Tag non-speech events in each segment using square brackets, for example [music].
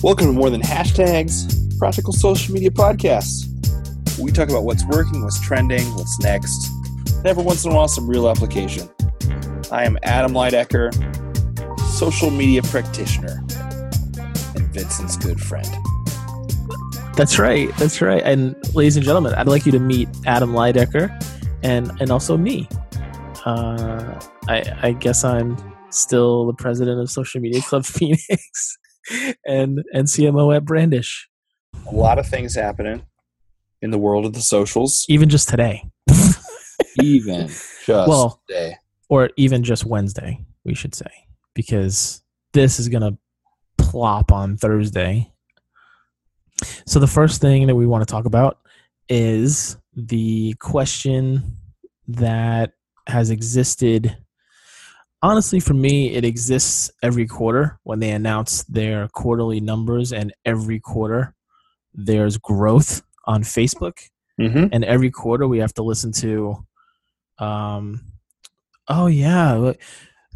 Welcome to More Than Hashtags, Practical Social Media Podcast. We talk about what's working, what's trending, what's next, and every once in a while, some real application. I am Adam Leidecker, social media practitioner, and Vincent's good friend. That's right. That's right. And ladies and gentlemen, I'd like you to meet Adam Leidecker and and also me. Uh, I, I guess I'm still the president of Social Media Club [laughs] Phoenix and and CMO at Brandish. A lot of things happening in the world of the socials. Even just today. [laughs] Even just Well- today. or even just Wednesday, we should say, because this is going to plop on Thursday. So, the first thing that we want to talk about is the question that has existed. Honestly, for me, it exists every quarter when they announce their quarterly numbers, and every quarter there's growth on Facebook. Mm-hmm. and every quarter we have to listen to um oh yeah look,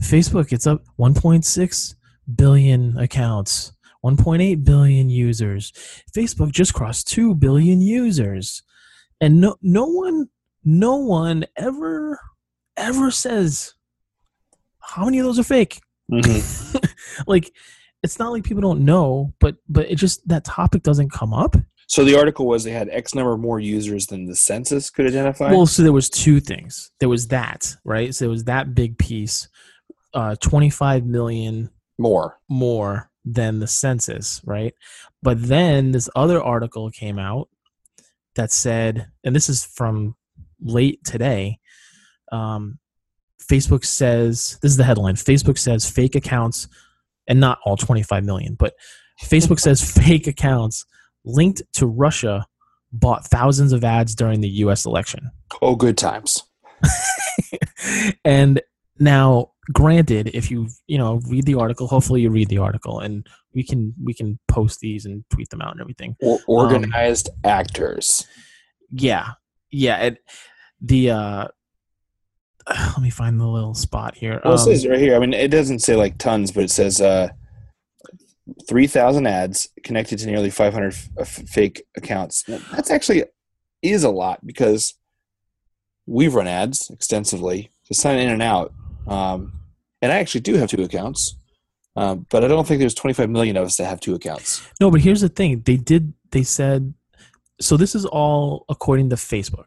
facebook it's up 1.6 billion accounts 1.8 billion users. Facebook just crossed 2 billion users. And no no one no one ever ever says how many of those are fake Mm-hmm. [laughs] like it's not like people don't know but but it just that topic doesn't come up So the article was they had X number more users than the census could identify. Well, so there was two things. There was that, right? So there was that big piece, uh, 25 million more. more than the census, right? But then this other article came out that said, and this is from late today. Um, Facebook says this is the headline. Facebook says fake accounts, and not all 25 million, but Facebook says [laughs] fake accounts linked to Russia bought thousands of ads during the U.S. election. Oh, good times. [laughs] and now granted if you you know read the article hopefully you read the article and we can we can post these and tweet them out and everything Or, organized actors. yeah yeah it, the uh [sighs] let me find the little spot here Well, it Um, says right here. I mean, it doesn't say like tons, but it says uh, three thousand ads connected to nearly five hundred f- uh, f- fake accounts. That's actually is a lot because we've run ads extensively to sign in and out, um, and I actually do have two accounts. Um, but I don't think there's 25 million of us that have two accounts. no but here's the thing they did they said so this is all according to facebook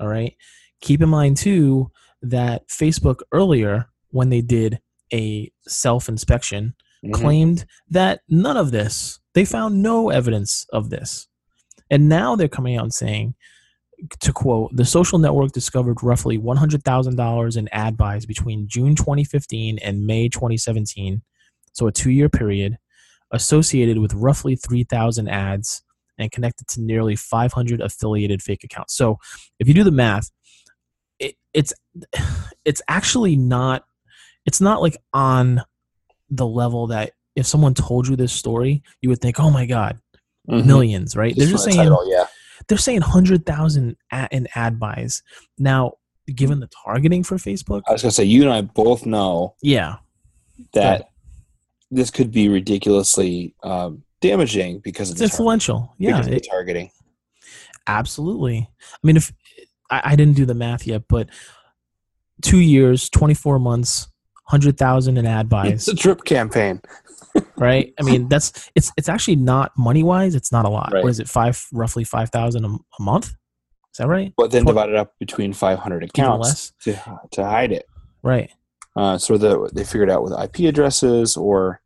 all right keep in mind too that facebook earlier when they did a self inspection Mhm. claimed that none of this, they found no evidence of this. And now they're coming out and saying, to quote, the social network discovered roughly $100,000 in ad buys between June 2015 and May 2017, so a two year period, associated with roughly 3,000 ads and connected to nearly 500 affiliated fake accounts. So if you do the math, it's it's actually not it's not like on the level that if someone told you this story, you would think, "Oh my god, Mhm. millions!" Right? they're just the saying title, yeah. they're saying hundred thousand in ad buys. Now, given the targeting for Facebook, I was gonna say you and I both know yeah, that this could be ridiculously um, damaging because of it's the tar- influential. Yeah, because of the it- targeting. absolutely. I mean, if I, I didn't do the math yet, but two years, twenty four months, hundred thousand in ad buys. It's a drip campaign. [laughs] right? I mean, that's it's it's actually not money wise. It's not a lot. Right. What is it? Five roughly five thousand a a month. Is that right? but then Tw- divided up between 500 accounts to, to hide it. Right. Uh, so that they figured out with IP addresses or,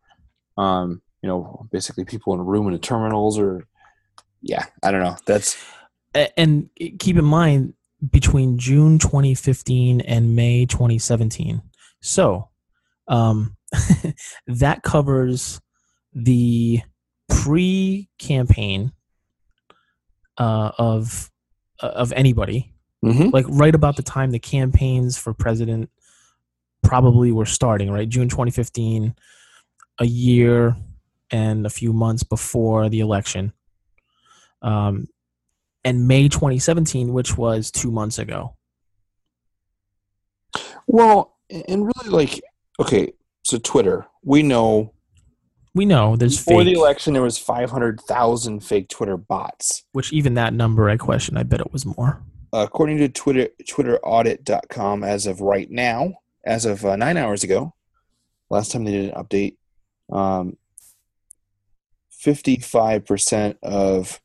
um, you know, basically people in a room in the terminals or, yeah, I don't know. That's And keep in mind between June 2015 and May 2017. So, um, [laughs] that covers the pre-campaign uh, of of anybody mhm. like right about the time the campaigns for president probably were starting, right? June 2015, a year and a few months before the election. Um, and May 2017, which was two months ago. well, and really like, okay, so Twitter, we know we know there's Before fake, the election, there was 500,000 fake Twitter bots. which even that number I question. I bet it was more. according to Twitter TwitterAudit.com, as of right now, as of uh, nine hours ago, last time they did an update, um, 55% of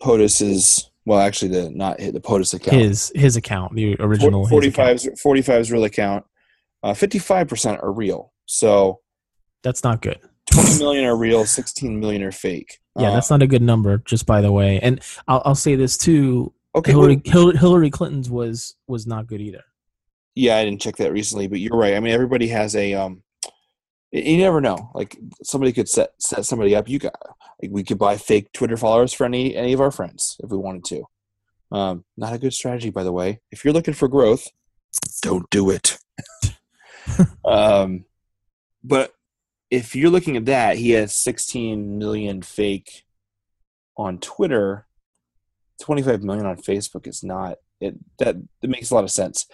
POTUS's, well, actually, the not the POTUS account, His his account, the original. his 45 45's real account, uh, 55% are real. So That's not good. 20 million are real, 16 million are fake. Yeah, Uh, that's not a good number. Just by the way, and I'll, I'll say this too. okay. Hillary, well, Hillary Clinton's was was not good either. Yeah, I didn't check that recently, but you're right. I mean, everybody has a um. You never know. Like somebody could set set somebody up. You got like we could buy fake Twitter followers for any any of our friends if we wanted to. Um, not a good strategy, by the way. If you're looking for growth, don't do it. [laughs] um, but if you're looking at that, he has 16 million fake on Twitter. 25 million on Facebook is not it. That it makes a lot of sense.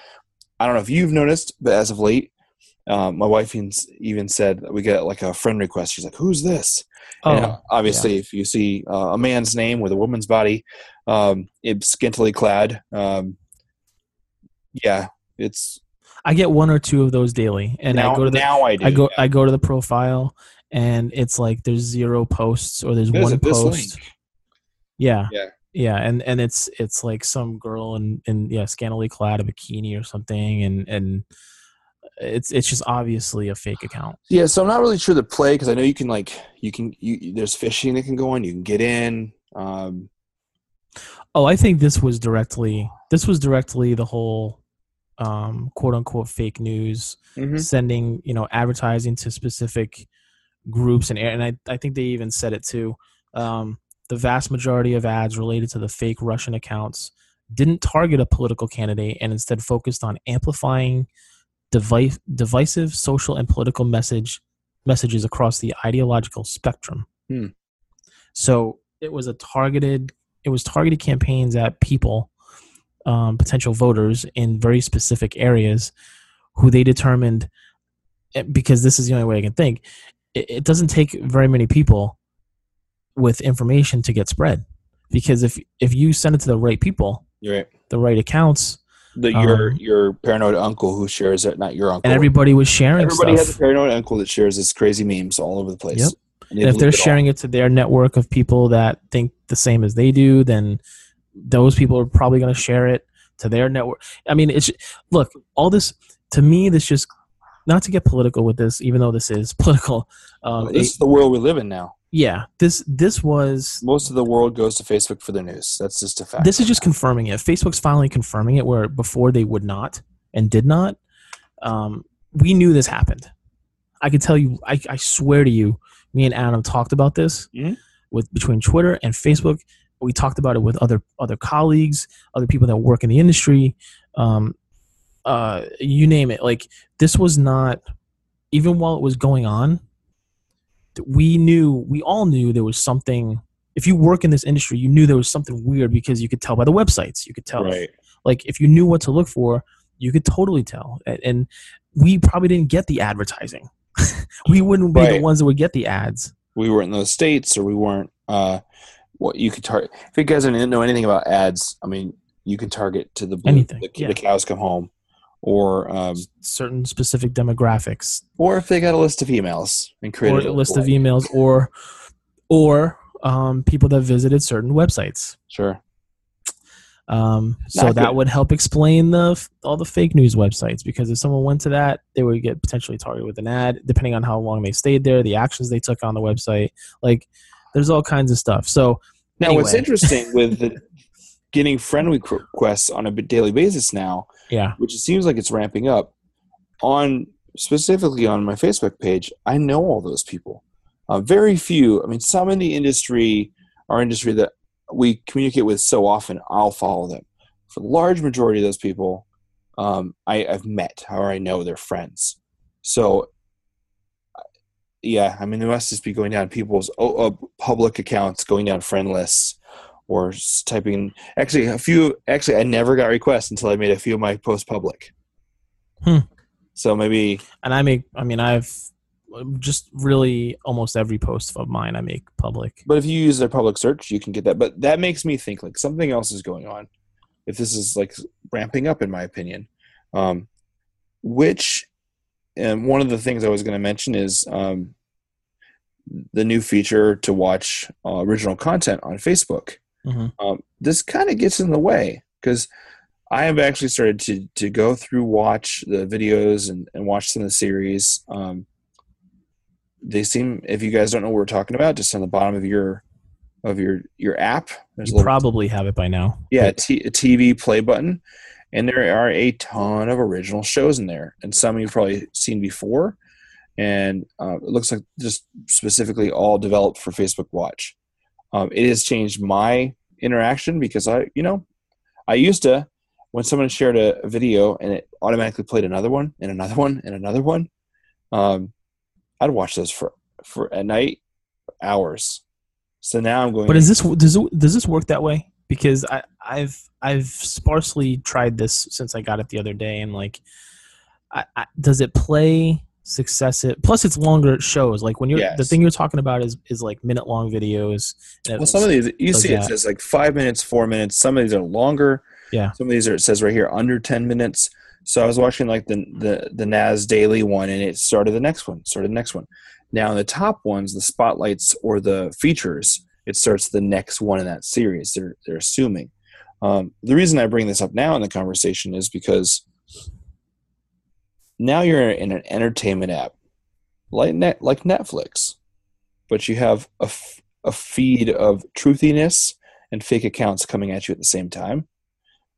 I don't know if you've noticed, but as of late, um, my wife even, said we get like a friend request. She's like, "Who's this?" And, Oh, obviously, if you see uh, a man's name with a woman's body, um, it's scantily clad. Um, yeah, it's I get one or two of those daily, and now, I go to the now I do. I go yeah. I go to the profile, and it's like there's zero posts or there's one post. Yeah. Yeah. Yeah, and and it's it's like some girl in in yeah scantily clad a bikini or something, and and it's it's just obviously a fake account. Yeah, so I'm not really sure the play because I know you can like you can you there's phishing that can go on. You can get in. Um, Oh, I think this was directly this was directly the whole um, quote unquote fake news sending you know advertising to specific groups and and I, I think they even said it too um, the vast majority of ads related to the fake russian accounts didn't target a political candidate and instead focused on amplifying device, divisive social and political message messages across the ideological spectrum Hmm. so it was a targeted it was targeted campaigns at people um, potential voters in very specific areas who they determined eh, because this is the only way I can think. It, it doesn't take very many people with information to get spread because if if you send it to the right people, right. the right accounts, The, your Um, your paranoid uncle who shares it, not your uncle. and everybody was sharing Everybody stuff. has a paranoid uncle that shares his crazy memes all over the place. Yep. And, and if they're it all. sharing it to their network of people that think the same as they do, then those people are probably going to share it to their network. I mean, it's look all this to me. This just not to get political with this, even though this is [laughs] political. Um, this it- is the world we live in now. Yeah, this this was Most of the world goes to Facebook for the news. That's just a fact. this is just confirming it. Facebook's finally confirming it, where before they would not and did not. Um, we knew this happened. I could tell you. I, I swear to you, me and Adam talked about this Mhm. with between Twitter and Facebook. We talked about it with other other colleagues, other people that work in the industry. Um, uh, you name it. Like this was not even while it was going on. We knew. We all knew there was something if you work in this industry, you knew there was something weird because you could tell by the websites. You could tell, right. like, if you knew what to look for, you could totally tell. And we probably didn't get the advertising. [laughs] we wouldn't be the ones that would get the ads. We weren't in those states, or we weren't. Uh, what you could target. If you guys didn't know anything about ads, I mean, you can target to the blue, Anything, The, yeah. the cows come home, or um, Certain specific demographics, or if they got a list of emails and or created a list of emails, or or um, people that visited certain websites. Sure. Um, so Not that good. would help explain the all the fake news websites because if someone went to that, they would get potentially targeted with an ad, depending on how long they stayed there, the actions they took on the website. Like, there's all kinds of stuff. So Now, what's interesting with the, [laughs] getting friend requests on a daily basis now, yeah, which it seems like it's ramping up, on specifically on my Facebook page, I know all those people. Uh, very few. I mean, some in the industry, our industry that we communicate with so often, I'll follow them. For the large majority of those people, um, I, I've met or I know they're friends. So, yeah, I mean, there must just be going down people's oh, uh, public accounts, going down friend lists, or typing. Actually, a few. Actually, I never got requests until I made a few of my posts public. Hmm. So maybe and I make. I mean, I've just really almost every post of mine I make public. But if you use their public search, you can get that. But that makes me think like something else is going on. If this is like ramping up, in my opinion, um, which and one of the things I was going to mention is um, the new feature to watch uh, original content on Facebook. Mhm. Um, this kind of gets in the way because I have actually started to to go through watch the videos and, and watch some of the series. Um, they seem, if you guys don't know what we're talking about, just on the bottom of your of your your app, there's You probably have it by now. yeah t- a TV play button, and there are a ton of original shows in there, and some you've probably seen before, and uh, it looks like just specifically all developed for Facebook Watch. Um, it has changed my interaction because I, you know, I used to when someone shared a, video and it automatically played another one and another one and another one. Um, I'd watch those for for at night hours. So now I'm going. But is this does it, does this work that way? Because I, I've I've sparsely tried this since I got it the other day, and like, I, I, does it play successive? Plus, it's longer shows. Like when you're the thing you're talking about is is like minute long videos. Well, some of these you see it says like five minutes, four minutes. Some of these are longer. Yeah. Some of these are it says right here under ten minutes. So I was watching like the the the Nas Daily one, and it started the next one, started the next one. Now in the top ones, the spotlights or the features, it starts the next one in that series. They're they're assuming. Um, the reason I bring this up now in the conversation is because now you're in an entertainment app, like net like Netflix, but you have a, f- a feed of truthiness and fake accounts coming at you at the same time.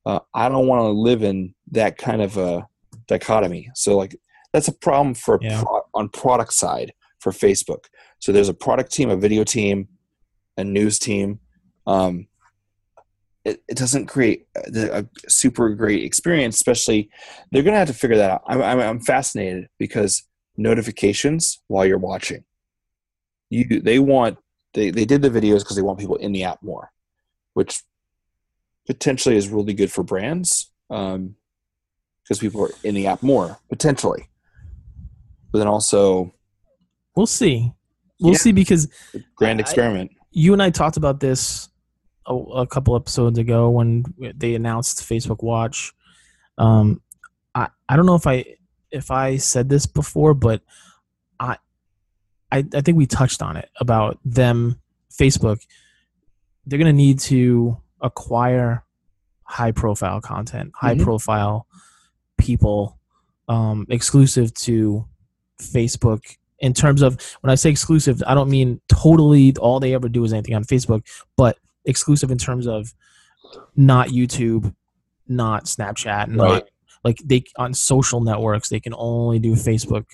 Uh, I don't want to live in that kind of a dichotomy. So like that's a problem for Yeah. pro- on product side for Facebook. So there's a product team, a video team, a news team. Um, it, it doesn't create a, a super great experience, especially they're going to have to figure that out. I'm, I'm, I'm fascinated because notifications while you're watching, you they want they, they did the videos because they want people in the app more, which potentially is really good for brands um, because people are in the app more potentially. But then also we'll see. We'll Yeah. see because grand I- experiment. you and I talked about this a, a couple episodes ago when they announced Facebook Watch. Um, I I don't know if I if I said this before, but I I, I think we touched on it about them Facebook. They're gonna need to acquire high profile content, high Mhm. profile people, um, exclusive to Facebook. In terms of when I say exclusive, I don't mean totally all they ever do is anything on Facebook, but exclusive in terms of not YouTube, not Snapchat, not Right. like they on social networks they can only do Facebook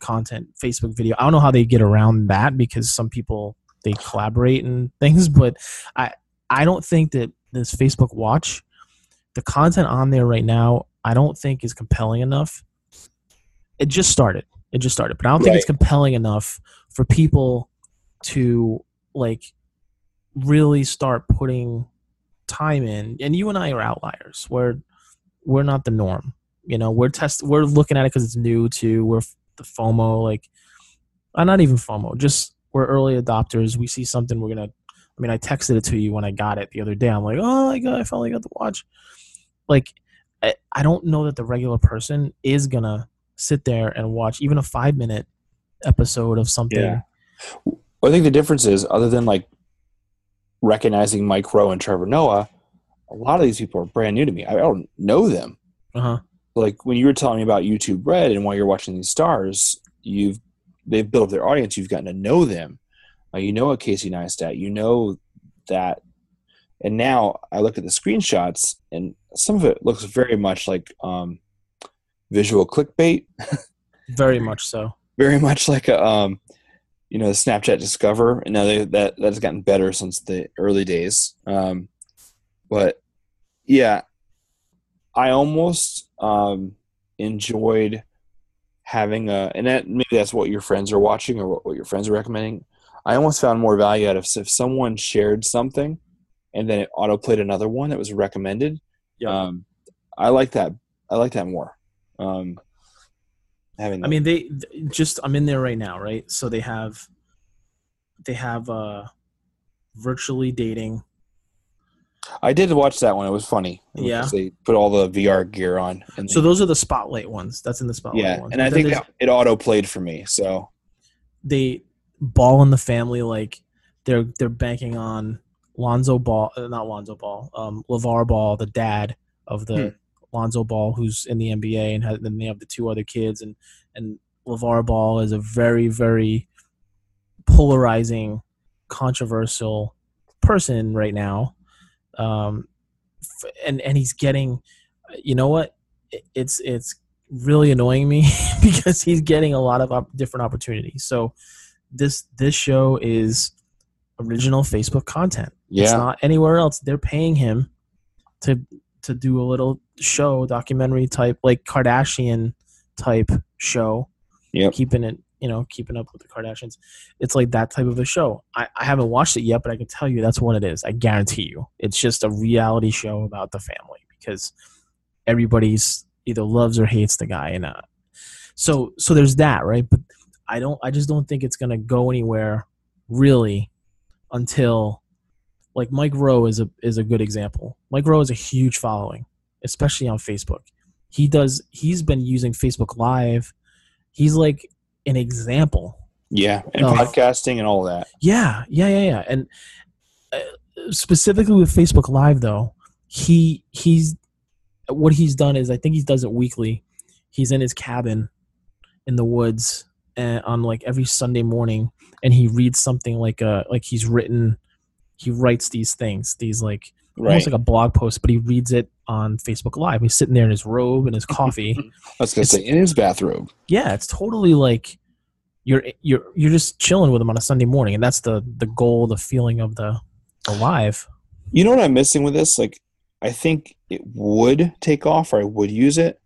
content, Facebook video. I don't know how they get around that because some people they collaborate and [laughs] things, but I I don't think that this Facebook Watch, the content on there right now, I don't think is compelling enough. It just started. It just started, but I don't think it's compelling enough for people to like really start putting time in. And you and I are outliers. We're we're not the norm. You know, we're test we're looking at it because it's new to we're the FOMO like, uh, not even FOMO. Just we're early adopters. We see something we're gonna. I mean, I texted it to you when I got it the other day. I'm like, oh my god, I finally got the watch. Like, I, I don't know that the regular person is gonna sit there and watch even a five minute episode of something. Yeah. I think the difference is, other than like recognizing Mike Rowe and Trevor Noah, a lot of these people are brand new to me. I don't know them. Uh huh. Like when you were telling me about YouTube Red and while you're watching these stars, you've they've built their audience. You've gotten to know them. Uh, you know a Casey Neistat. You know that. And now I look at the screenshots, and some of it looks very much like um, visual clickbait. [laughs] Very much so. very much like a um you know snapchat discover and now they, that that's gotten better since the early days. Um but yeah i almost um enjoyed having a and that maybe that's what your friends are watching or what, what your friends are recommending. I almost found more value out of if someone shared something and then it auto played another one that was recommended. Yeah. um i like that i like that more. Um having. I mean, they just I'm in there right now, right? So they have they have uh virtually dating. I did watch that one. It was funny. Yeah. because they put all the VR gear on. And So those are the spotlight ones. That's in the spotlight yeah, ones. and I But then think it auto played for me. So they ball in the family like they're they're banking on Lonzo Ball, uh, not Lonzo Ball, um, LaVar Ball, the dad of the Hmm. Lonzo Ball, who's in the NBA, and has, then they have the two other kids, and and LaVar Ball is a very very polarizing, controversial person right now, um, and and he's getting, you know what, it's it's really annoying me [laughs] because he's getting a lot of op- different opportunities. So this this show is original Facebook content. It's yeah, not anywhere else. They're paying him to to do a little show, documentary type, like Kardashian type show. Yep. Keeping it, you know, keeping up with the Kardashians. It's like that type of a show. I, I haven't watched it yet, but I can tell you that's what it is. I guarantee you. It's just a reality show about the family because everybody's either loves or hates the guy and uh so so there's that, right? But I don't I just don't think it's gonna go anywhere really until like Mike Rowe is a is a good example. Mike Rowe has a huge following, especially on Facebook. He does he's been using Facebook Live. He's like an example. yeah, and Oh. podcasting and all that. Yeah, yeah, yeah, yeah. And uh, specifically with Facebook Live though, he he's what he's done is I think he does it weekly. He's in his cabin in the woods and on like every Sunday morning and he reads something like a like he's written he writes these things, these like Right. almost like a blog post, but he reads it on Facebook Live. He's sitting there in his robe and his [laughs] coffee. I was gonna say in his bathrobe. yeah, it's totally like you're you're you're just chilling with him on a Sunday morning, and that's the the goal, the feeling of the the live. You know what I'm missing with this? Like, I think it would take off, or I would use it.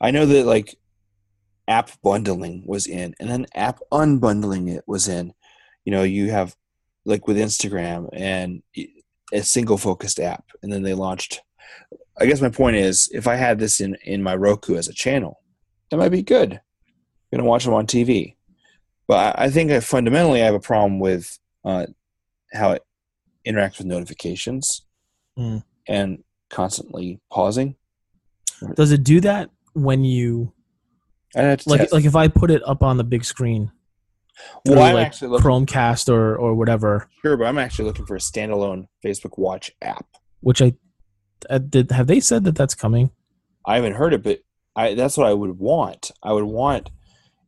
I know that like app bundling was in, and then app unbundling it was in. You know, you have like with Instagram and a single focused app, and then they launched. I guess my point is, if I had this in in my Roku as a channel, that might be good. I'm gonna watch them on TV, but I, I think I fundamentally I have a problem with uh, how it interacts with notifications Mm. and constantly pausing. Does it do that when you I have to like test. like if I put it up on the big screen well, I'm like actually looking Chromecast or or whatever, sure, but I'm actually looking for a standalone Facebook Watch app. which I, I did have they said that that's coming? I haven't heard it, but I that's what I would want. I would want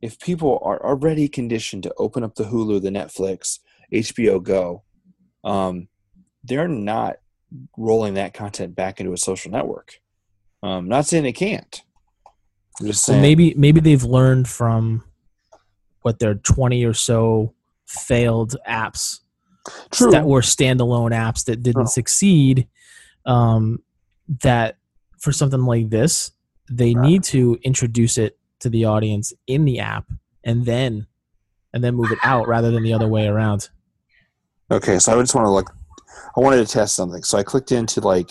if people are already conditioned to open up the Hulu, the Netflix, HBO Go, um, they're not rolling that content back into a social network. Um, not saying they can't. I'm just So saying. maybe maybe they've learned from what their twenty or so failed apps true. that were standalone apps that didn't True. succeed um, that for something like this they Right. need to introduce it to the audience in the app and then and then move it out rather than the other way around Okay, so I just want to look. I wanted to test something, so I clicked into like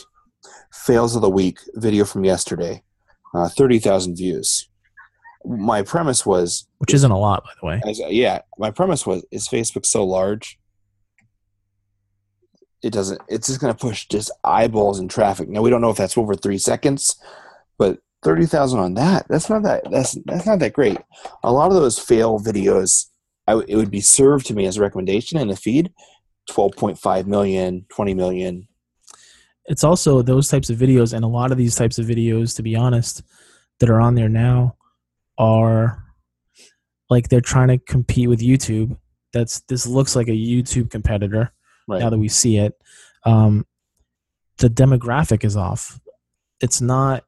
fails of the week video from yesterday, uh, thirty thousand views. My premise was, which isn't a lot by the way yeah, my premise was, is Facebook so large? It doesn't. It's just going to push just eyeballs and traffic. Now we don't know if that's over three seconds, but thirty thousand on that. That's not that. That's that's not that great. A lot of those fail videos, w it would be served to me as a recommendation in the feed. 12.5 million, 20 million. it's also those types of videos and a lot of these types of videos to be honest that are on there now are like they're trying to compete with youtube that's this looks like a youtube competitor Right. now that we see it um, the demographic is off it's not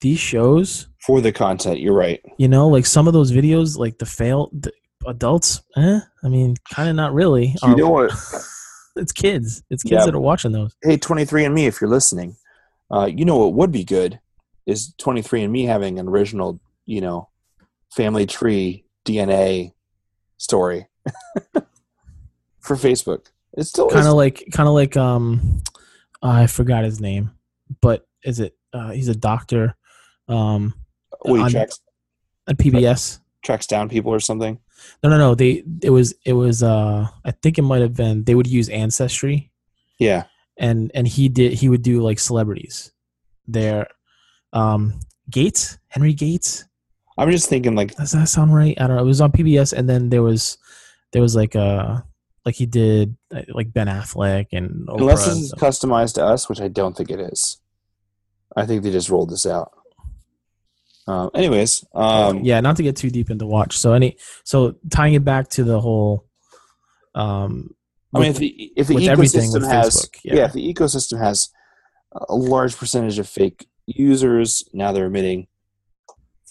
these shows For the content, you're right. you know like some of those videos like the fail the adults eh i mean kind of not really You Or- know what? [laughs] it's kids it's kids Yeah. that are watching those Hey, 23andMe, if you're listening, uh, you know what would be good is 23andMe having an original, you know, family tree DNA story [laughs] for Facebook. It's still kind of like kind of like um i forgot his name but is it uh he's a doctor um what he on- checks. at pbs tracks down people or something. No, no, no. They it was it was uh I think it might have been they would use ancestry Yeah. and and he did he would do like celebrities. There um Gates, Henry Gates. I'm just thinking like Does that sound right? I don't know. It was on PBS and then there was there was like uh like he did uh, like Ben Affleck and Oprah unless this is customized to us, which I don't think it is. I think they just rolled this out. Um, anyways, um, yeah, not to get too deep into watch. So any so tying it back to the whole um I mean, with- if the if the ecosystem has Facebook, yeah. yeah. if the ecosystem has a large percentage of fake users, now they're emitting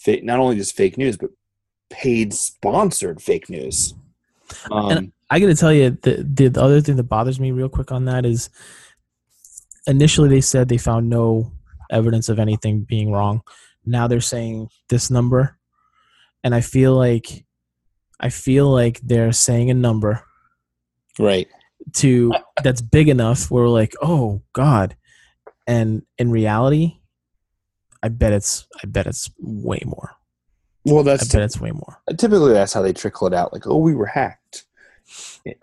fake not only just fake news but paid sponsored fake news. Um, And- I got to tell you, the, the the other thing that bothers me real quick on that is initially they said they found no evidence of anything being wrong. Now they're saying this number, and I feel like I feel like they're saying a number right. to that's big enough where we're like, oh God, and in reality, I bet it's I bet it's way more. Well, that's I that's bet it's way more. typically that's how they trickle it out. Like, oh, we were hacked.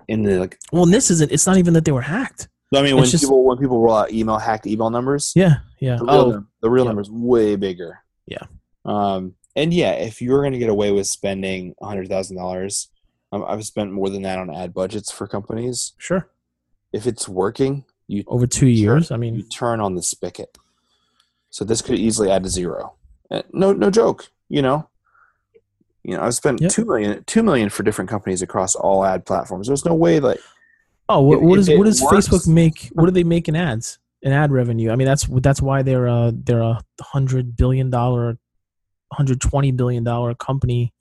In the like, Well, and this isn't. It's not even that they were hacked. I mean, It's when just- people when people roll out email hacked email numbers, Yeah, yeah. the real, Oh, num- the real yeah. number is way bigger. Yeah. Um, and yeah, if you're going to get away with spending hundred thousand dollars, um, I've spent more than that on ad budgets for companies. sure. If it's working, you Over two years. I mean, you mean, turn on the spigot. So this could easily add to zero. Uh, No, no joke. You know, you know, I've spent Yep. two million, two million for different companies across all ad platforms. There's no way that Oh, what, If- what does what does works- Facebook make? What do they make in ads? In ad revenue? I mean, that's that's why they're a they're a hundred billion dollar, hundred twenty billion dollar company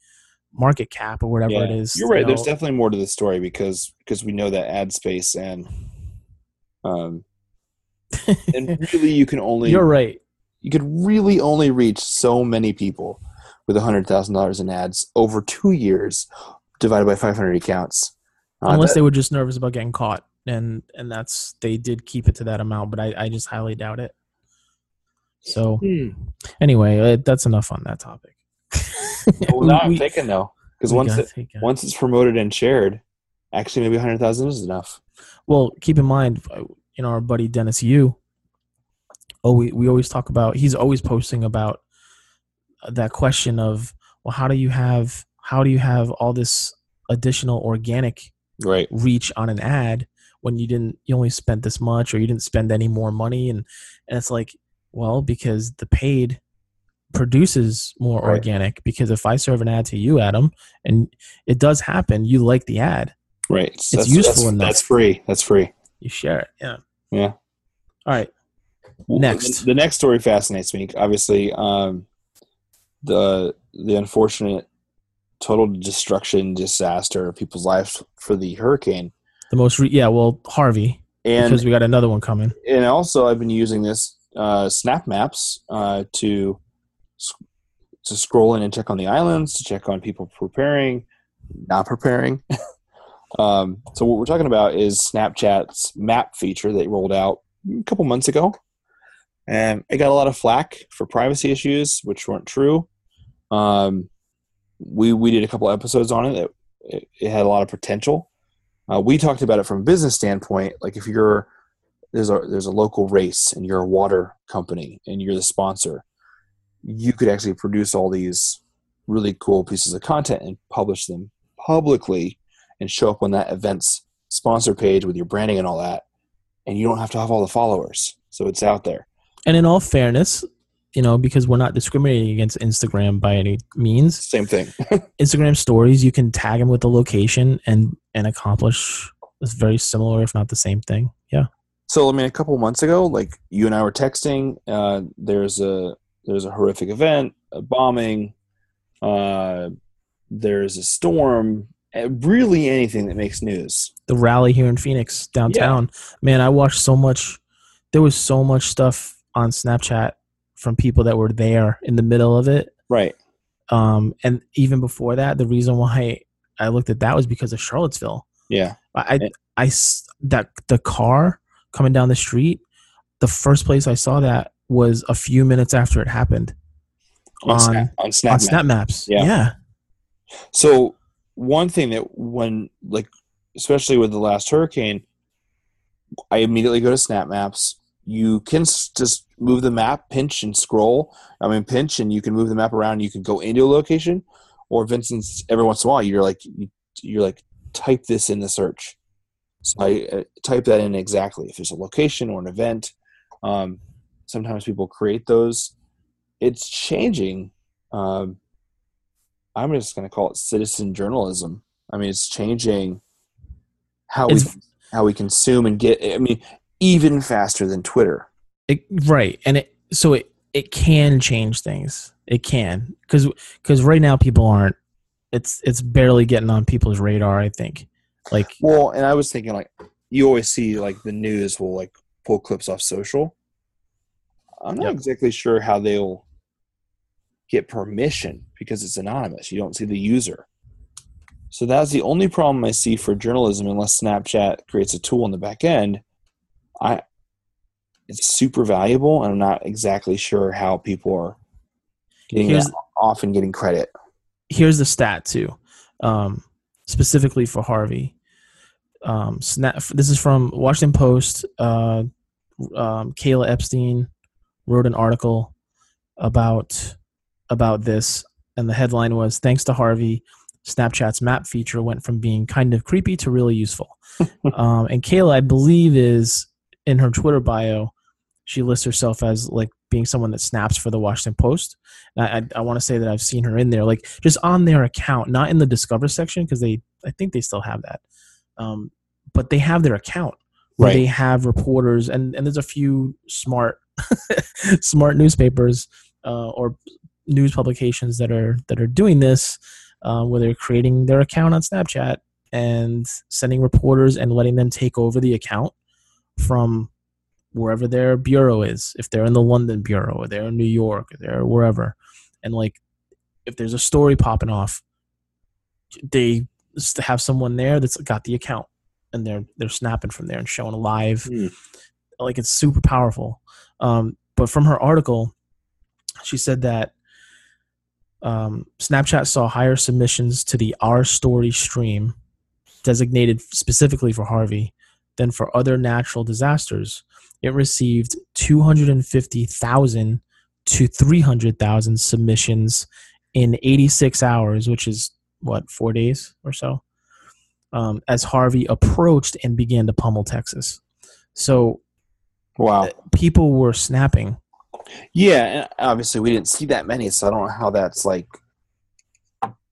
market cap or whatever Yeah, it is. You're right. you There's definitely more to the story because because we know that ad space and um [laughs] and really you can only You're right. You could really only reach so many people with a hundred thousand dollars in ads over two years divided by 500 accounts. Uh, Unless that- they were just nervous about getting caught, and and that's they did keep it to that amount, but I I just highly doubt it. So Hmm. anyway, uh, that's enough on that topic. Well, now I'm thinking though because once gotta it, once it's promoted and shared, actually maybe a hundred thousand is enough. Well, keep in mind, uh, you know, our buddy Dennis Yu. Oh, we, we always talk about. He's always posting about that question of, well, how do you have how do you have all this additional organic Right. reach on an ad when you didn't you only spent this much or you didn't spend any more money and and it's like, well, because the paid produces more Right. organic because if I serve an ad to you, Adam, and it does happen, you like the ad, Right. It's that's, useful that's, enough. That's free. That's free. you share it. Yeah. Yeah. All right. Next. the, the next story fascinates me. Obviously, um, the the unfortunate total destruction disaster of people's lives for the hurricane, The most, re- yeah, well, Harvey, and because we got another one coming. and also I've been using this uh, Snap Maps uh, to to scroll in and check on the islands, to check on people preparing, not preparing. [laughs] um, so what we're talking about is Snapchat's map feature that rolled out a couple months ago, and it got a lot of flack for privacy issues, which weren't true. Um, we we did a couple episodes on it. It, it had a lot of potential. Uh, we talked about it from a business standpoint. Like if you're there's a there's a local race and you're a water company and you're the sponsor, you could actually produce all these really cool pieces of content and publish them publicly and show up on that event's sponsor page with your branding and all that. And you don't have to have all the followers. So it's out there. And in all fairness, you know, because we're not discriminating against Instagram by any means, Same thing. [laughs] Instagram stories, you can tag them with the location and and accomplish this very similar, if not the same thing. Yeah. So I mean, a couple months ago, like you and I were texting. Uh, there's a there's a horrific event, a bombing. Uh, there's a storm. uh, Really, anything that makes news. The rally here in Phoenix downtown. Yeah. Man, I watched so much there was so much stuff on Snapchat from people that were there in the middle of it. Right. Um, and even before that, the reason why I looked at that was because of Charlottesville. Yeah. I, I that the car coming down the street, the first place I saw that was a few minutes after it happened On, On- Snap, on Snap. on Snap Maps. Yeah. yeah. So one thing that when like especially with the last hurricane, I immediately go to Snap Maps. You can just move the map, pinch and scroll. I mean, pinch and you can move the map around. You can go into a location, or Vincent's every once in a while you're like you, you're like type this in the search. So I uh, type that in exactly if there's a location or an event. Um, sometimes people create those. It's changing. Um, I'm just going to call it citizen journalism. I mean, it's changing how It's- we how we consume and get. I mean, even faster than Twitter. It, right, and it so it it can change things. It can because because right now people aren't. It's it's barely getting on people's radar. I think. Like Well, and I was thinking like you always see like the news will like pull clips off social. I'm not Yep. exactly sure how they'll get permission because it's anonymous. You don't see the user. So that's the only problem I see for journalism unless Snapchat creates a tool in the back end. I it's super valuable and I'm not exactly sure how people are getting Here's- that off and getting credit. here's the stat too, um, specifically for Harvey. Um, snap. This is from Washington Post. Uh, um, Kayla Epstein wrote an article about about this, and the headline was "Thanks to Harvey, Snapchat's map feature went from being kind of creepy to really useful." [laughs] um, and Kayla, I believe, is in her Twitter bio. She lists herself as like being someone that snaps for the Washington Post. I, I, I want to say that I've seen her in there, like just on their account, not in the Discover section because they, I think they still have that, um, but they have their account where Right. they have reporters, and and there's a few smart, [laughs] smart newspapers uh, or news publications that are that are doing this, uh, where they're creating their account on Snapchat and sending reporters and letting them take over the account from wherever their bureau is. If they're in the London bureau or they're in New York or they're wherever, and like if there's a story popping off, they have someone there that's got the account and they're they're snapping from there and showing live. Hmm. Like it's super powerful. Um, but from her article, she said that um, Snapchat saw higher submissions to the Our Story stream, designated specifically for Harvey, than for other natural disasters. It received 250,000 to 300,000 submissions in 86 hours, which is what, four days or so, um, as Harvey approached and began to pummel Texas. So Wow. people were snapping. Yeah, and obviously we didn't see that many, so I don't know how that's like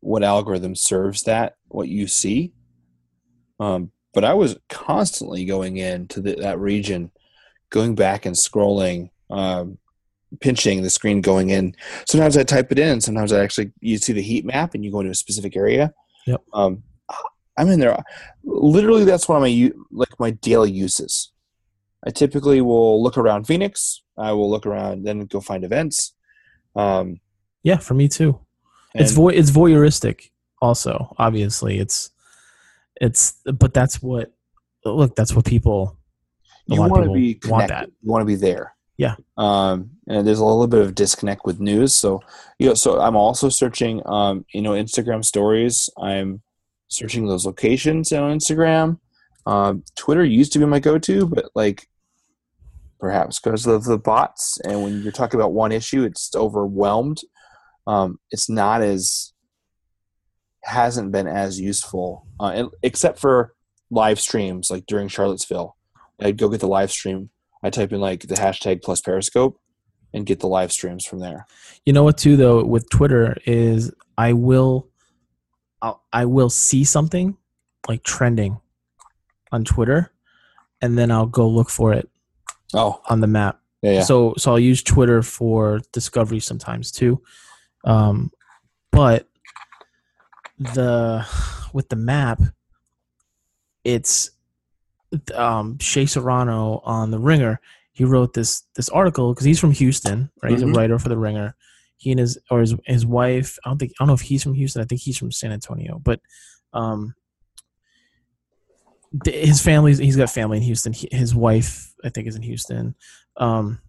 what algorithm serves that what you see. Um, but I was constantly going into the, that region, going back and scrolling, um, pinching the screen, going in. Sometimes I type it in, sometimes I actually you see the heat map and you go into a specific area. Yep. Um, I'm in there. Literally, that's one of my like my daily uses. I typically will look around Phoenix. I will look around, then go find events. Um, Yeah, for me too. it's vo- it's voyeuristic also obviously it's it's but that's what look that's what people you want to be want connected. that You want to be there. Yeah. Um, and there's a little bit of disconnect with news. So, you know, so I'm also searching, um, you know, Instagram stories. I'm searching those locations on Instagram. Um, Twitter used to be my go-to, but like perhaps because of the bots and when you're talking about one issue, it's overwhelmed. Um, it's not as hasn't been as useful, uh, except for live streams like during Charlottesville. I'd go get the live stream. I type in like the hashtag plus Periscope and get the live streams from there. you know what too though with twitter is i will I'll, i will see something like trending on twitter and then i'll go look for it Oh, on the map yeah, yeah. So so I'll use Twitter for discovery sometimes too. Um, but the with the map, it's um, Shea Serrano on the Ringer. He wrote this this article because he's from Houston, right? He's a Mhm. writer for the Ringer. He and his or his his wife. I don't think I don't know if he's from Houston. I think he's from San Antonio, but um, his family's he's got family in Houston. He, his wife, I think, is in Houston. Um,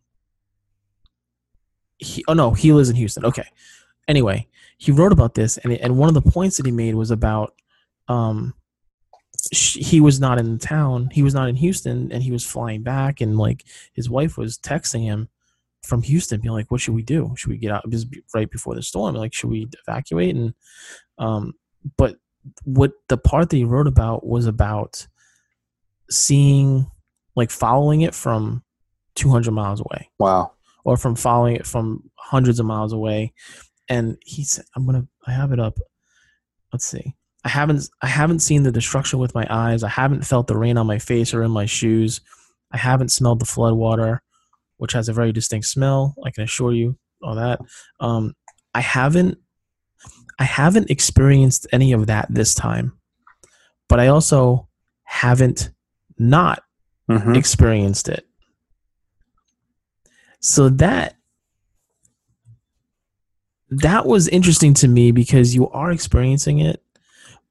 he, oh no, he lives in Houston. Okay, anyway, he wrote about this, and and one of the points that he made was about um sh- he was not in town, he was not in Houston, and he was flying back, and like his wife was texting him from Houston, being like, "What should we do? Should we get out?" Is right before the storm. Like, should we evacuate? And um, but what the part that he wrote about was about seeing, like, following it from 200 miles away Wow. or from following it from hundreds of miles away. And he said, "I'm gonna. I have it up. Let's see. I haven't. I haven't seen the destruction with my eyes. I haven't felt the rain on my face or in my shoes. I haven't smelled the flood water, which has a very distinct smell. I can assure you all that. Um, I haven't. I haven't experienced any of that this time, but I also haven't not Mm-hmm. experienced it. So that that was interesting to me because you are experiencing it,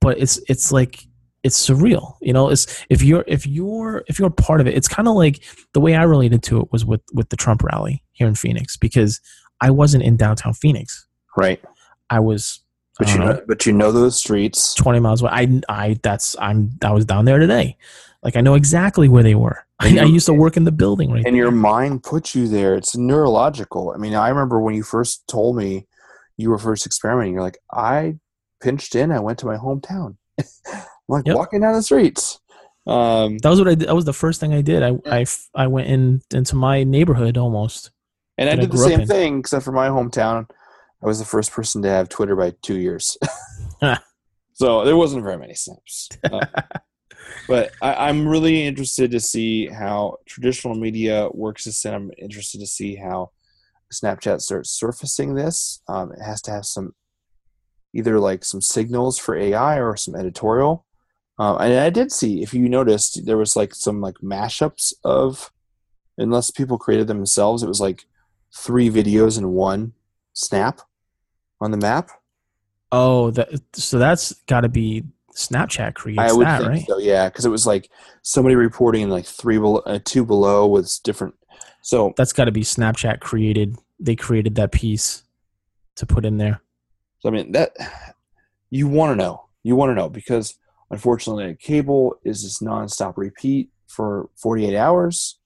but it's it's like it's surreal. You know, it's if you're if you're if you're part of it, it's kind of like the way I related to it was with with the Trump rally here in Phoenix because I wasn't in downtown Phoenix. Right. I was But you don't know, but you know those streets. 20 miles away. I I that's I'm I was down there today. Like I know exactly where they were. [laughs] I, I used to work in the building right and there. your mind puts you there. It's neurological. I mean, I remember when you first told me you were first experimenting. You're like, I pinched in. I went to my hometown. [laughs] I'm like Yep. walking down the streets. Um, That was what I did. That was the first thing I did. I I, f- I went in into my neighborhood almost. and I that I did the same thing, except for my hometown. I was the first person to have Twitter by two years. [laughs] [laughs] so there wasn't very many snaps. Uh, but I, I'm really interested to see how traditional media works this, and I'm interested to see how Snapchat starts surfacing this. Um, it has to have some either like some signals for AI or some editorial. Uh, and I did see, if you noticed, there was like some like mashups of, unless people created them themselves, it was like three videos in one snap on the map. Oh, that so that's got to be Snapchat creates I would that, think right? so, yeah, because it was like somebody reporting in like three below, uh, two below with different. So That's got to be Snapchat created. They created that piece to put in there. So I mean that you want to know. You want to know because unfortunately, cable is this nonstop repeat for 48 hours,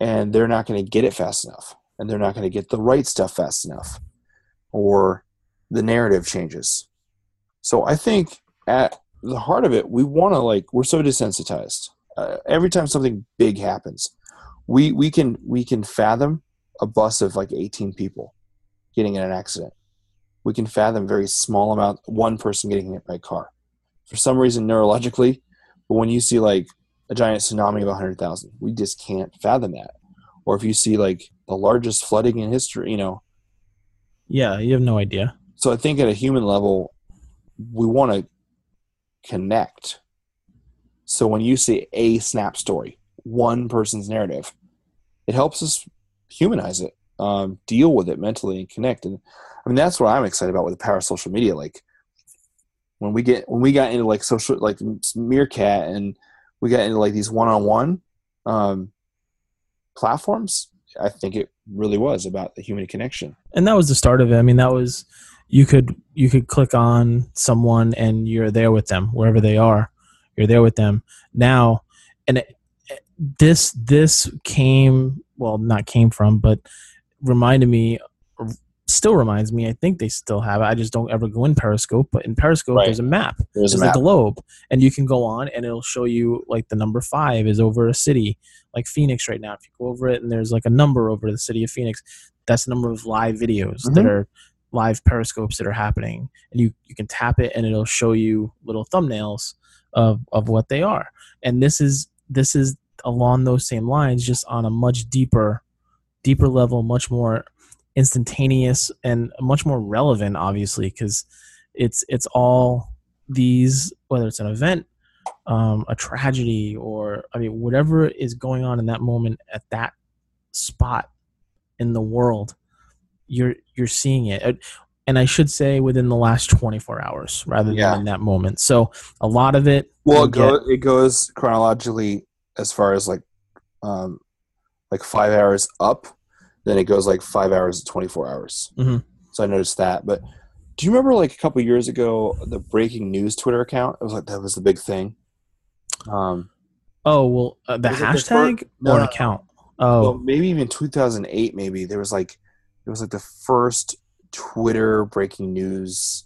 and they're not going to get it fast enough, and they're not going to get the right stuff fast enough, or the narrative changes. So I think at the heart of it, we want to like we're so desensitized. Uh, every time something big happens, we we can we can fathom a bus of like 18 people getting in an accident. We can fathom very small amount one person getting hit by a car. For some reason neurologically but when you see like a giant tsunami of 100000 we just can't fathom that. Or if you see like the largest flooding in history you know. Yeah, you have no idea. so i think at a human level we want to connect. So when you see a snap story one person's narrative it helps us humanize it um, deal with it mentally and connect and i mean that's what i'm excited about with the power of social media like when we get when we got into like social like meerkat and we got into like these one-on-one um, platforms i think it really was about the human connection And that was the start of it. I mean, that was you could you could click on someone and you're there with them wherever they are. You're there with them now, and it, this this came well not came from, but reminded me, still reminds me. I think they still have it. I just don't ever go in Periscope, but in Periscope Right. there's a map. there's There's a map globe, and you can go on and it'll show you like the number five is over a city, like Phoenix right now. If you go over it and there's like a number over the city of Phoenix, that's the number of live videos that Mhm. are live periscopes that are happening, and you you can tap it and it'll show you little thumbnails of of what they are. And this is this is along those same lines, just on a much deeper deeper level, much more instantaneous and much more relevant, obviously, because it's it's all these whether it's an event um, a tragedy or i mean whatever is going on in that moment at that spot in the world you're you're seeing it and i should say within the last 24 hours rather Yeah. than in that moment so a lot of it Well, it, go, it goes chronologically as far as like, um, like five hours up, then it goes like five hours to twenty four hours. Mhm. So I noticed that. But do you remember like a couple years ago the breaking news Twitter account? It was like that was the big thing. Um, Oh well, uh, the the hashtag no, or an account. well, Oh, maybe even 2008. Maybe there was like it was like the first Twitter breaking news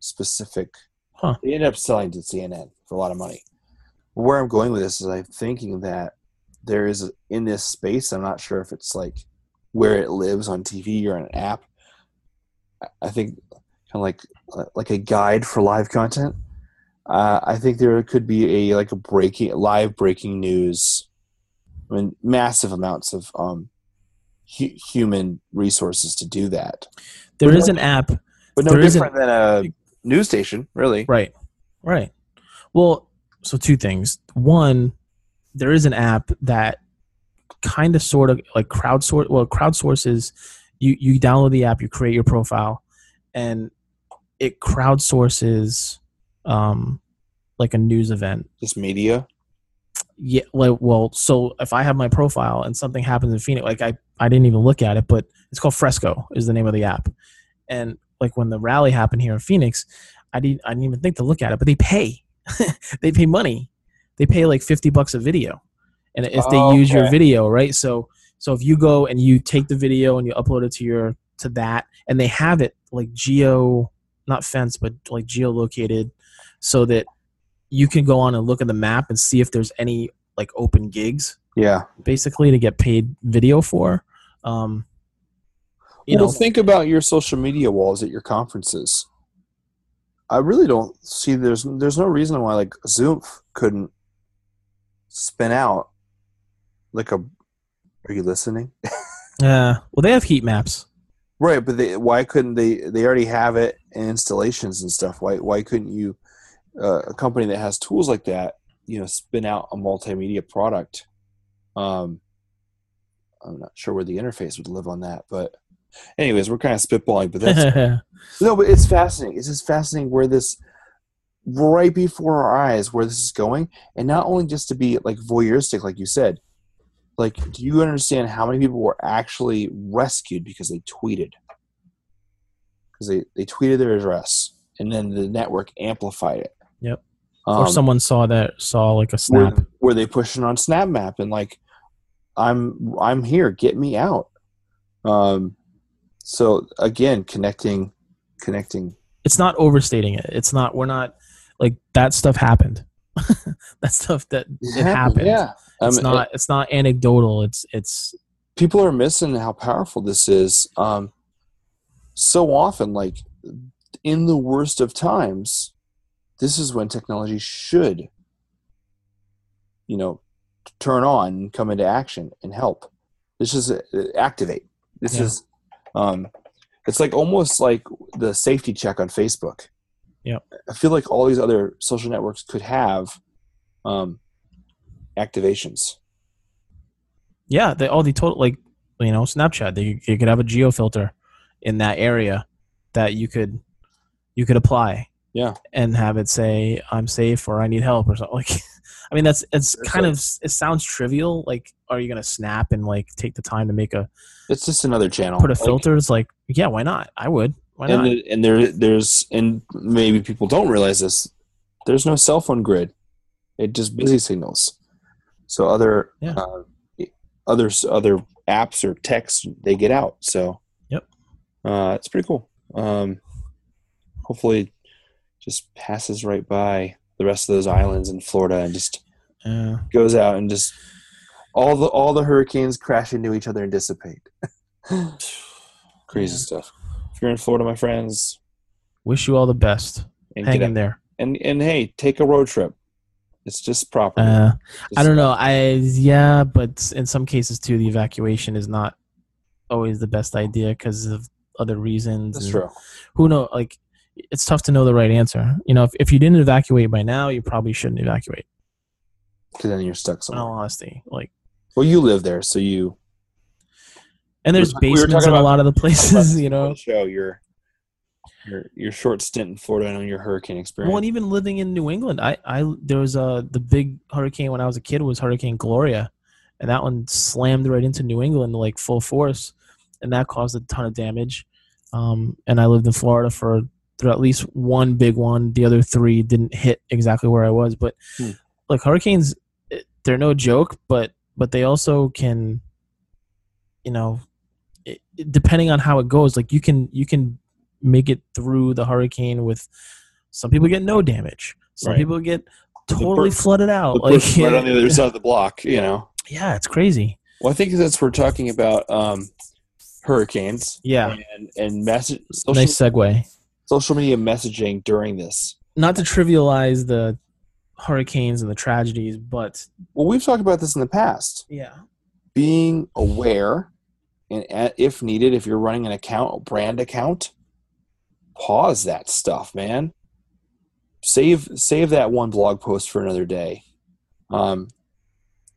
specific. Huh. They ended up selling to CNN for a lot of money. Where I'm going with this is I'm thinking that there is in this space. I'm not sure if it's like where it lives on TV or an app. I- think kind of like like a guide for live content. Uh, I think there could be a like a breaking live breaking news. I mean, massive amounts of um, hu- human resources to do that, there but is an app. but no There different than a news station, really. Right, right. Well, so two things. One, there is an app that kind of sort of like crowdsource. Well, crowdsources. You you download the app, you create your profile, and it crowdsources um, like a news event. Just media. Yeah, like well, so if I have my profile and something happens in Phoenix, like I I didn't even look at it, but it's called Fresco is the name of the app, and like when the rally happened here in Phoenix, I didn't I didn't even think to look at it, but they pay, [laughs] they pay money, they pay like fifty bucks a video, and if they Oh, use your video, right? So so if you go and you take the video and you upload it to your to that, and they have it like geo not fence but like geolocated, so that you can go on and look at the map and see if there's any like open gigs Yeah. basically to get paid video for um you well, know think about your social media walls at your conferences. I really don't see there's there's no reason why like Zoom couldn't spin out like a. Are you listening? [laughs] uh, well they have heat maps Right, but they, why couldn't they? They already have it in installations and stuff. Why why couldn't you? Uh, a company that has tools like that, you know, spin out a multimedia product. Um, I'm not sure where the interface would live on that, but anyways, we're kind of spitballing. But that's [laughs] no, but it's fascinating. It's just fascinating where this right before our eyes where this is going, and not only just to be like voyeuristic, like you said. Like, do you understand how many people were actually rescued because they tweeted? Because they, they tweeted their address, and then the network amplified it. Yep. Um, or someone saw that saw like a were, snap were they pushing on Snap Map and like, I'm I'm here, get me out. Um, so again, connecting, connecting it's not overstating it it's not we're not like that stuff happened [laughs] that stuff that it happened Yeah, it's Um, not it's not anecdotal it's it's people are missing how powerful this is. Um, so often, like in the worst of times, this is when technology should, you know, turn on and come into action and help. This is uh, activate. This Yeah. is, um, it's like almost like the safety check on Facebook. Yep. I feel like all these other social networks could have um, activations. yeah they all the total like you know snapchat they you could have a geo filter in that area that you could you could apply Yeah. and have it say i'm safe or i need help or something like [laughs] i mean that's it's It's kind like- of it sounds trivial like are you gonna snap and like take the time to make a It's just another channel. put a Like, filter it's like yeah why not i would why and not the, and there there's and maybe people don't realize this. There's no cell phone grid. It just busy signals. So other Yeah. uh, other other apps or texts they get out. So Yep. uh, it's pretty cool. Um, hopefully, just passes right by the rest of those islands in Florida and just Yeah. goes out and just all the all the hurricanes crash into each other and dissipate. [laughs] [sighs] Crazy Yeah. stuff. If you're in Florida, my friends, wish you all the best and hang get in there and and hey, take a road trip. It's just proper. uh I don't know. I yeah, but in some cases too, the evacuation is not always the best idea because of other reasons. That's true. Who know? Like, it's tough to know the right answer. You know, if, if you didn't evacuate by now, you probably shouldn't evacuate. Because then you're stuck In somewhere. all honesty, like, Well, you live there, so you. and there's We were basements in a lot of the places. [laughs] You know, show your your your short stint in Florida and your hurricane experience. well, and even living in New England, I I there was a the big hurricane when I was a kid was Hurricane Gloria, and that one slammed right into New England like full force, and that caused a ton of damage. um, and I lived in Florida for through at least one big one. The other three didn't hit exactly where I was, but Hmm. like hurricanes, eh, they're no joke, but but they also can, you know, it, depending on how it goes, like you can you can make it through the hurricane with some people get no damage, some Right. people get totally flooded out. Like right on the other [laughs] side of the block, you know. yeah, it's crazy. Well, I think since we're talking about um, hurricanes Yeah, and and message social, nice segue. social media messaging during this. Not to trivialize the hurricanes and the tragedies, but Well, we've talked about this in the past. yeah, Being aware, and if needed, if you're running an account, a brand account, pause that stuff, man. Save save that one blog post for another day. Um,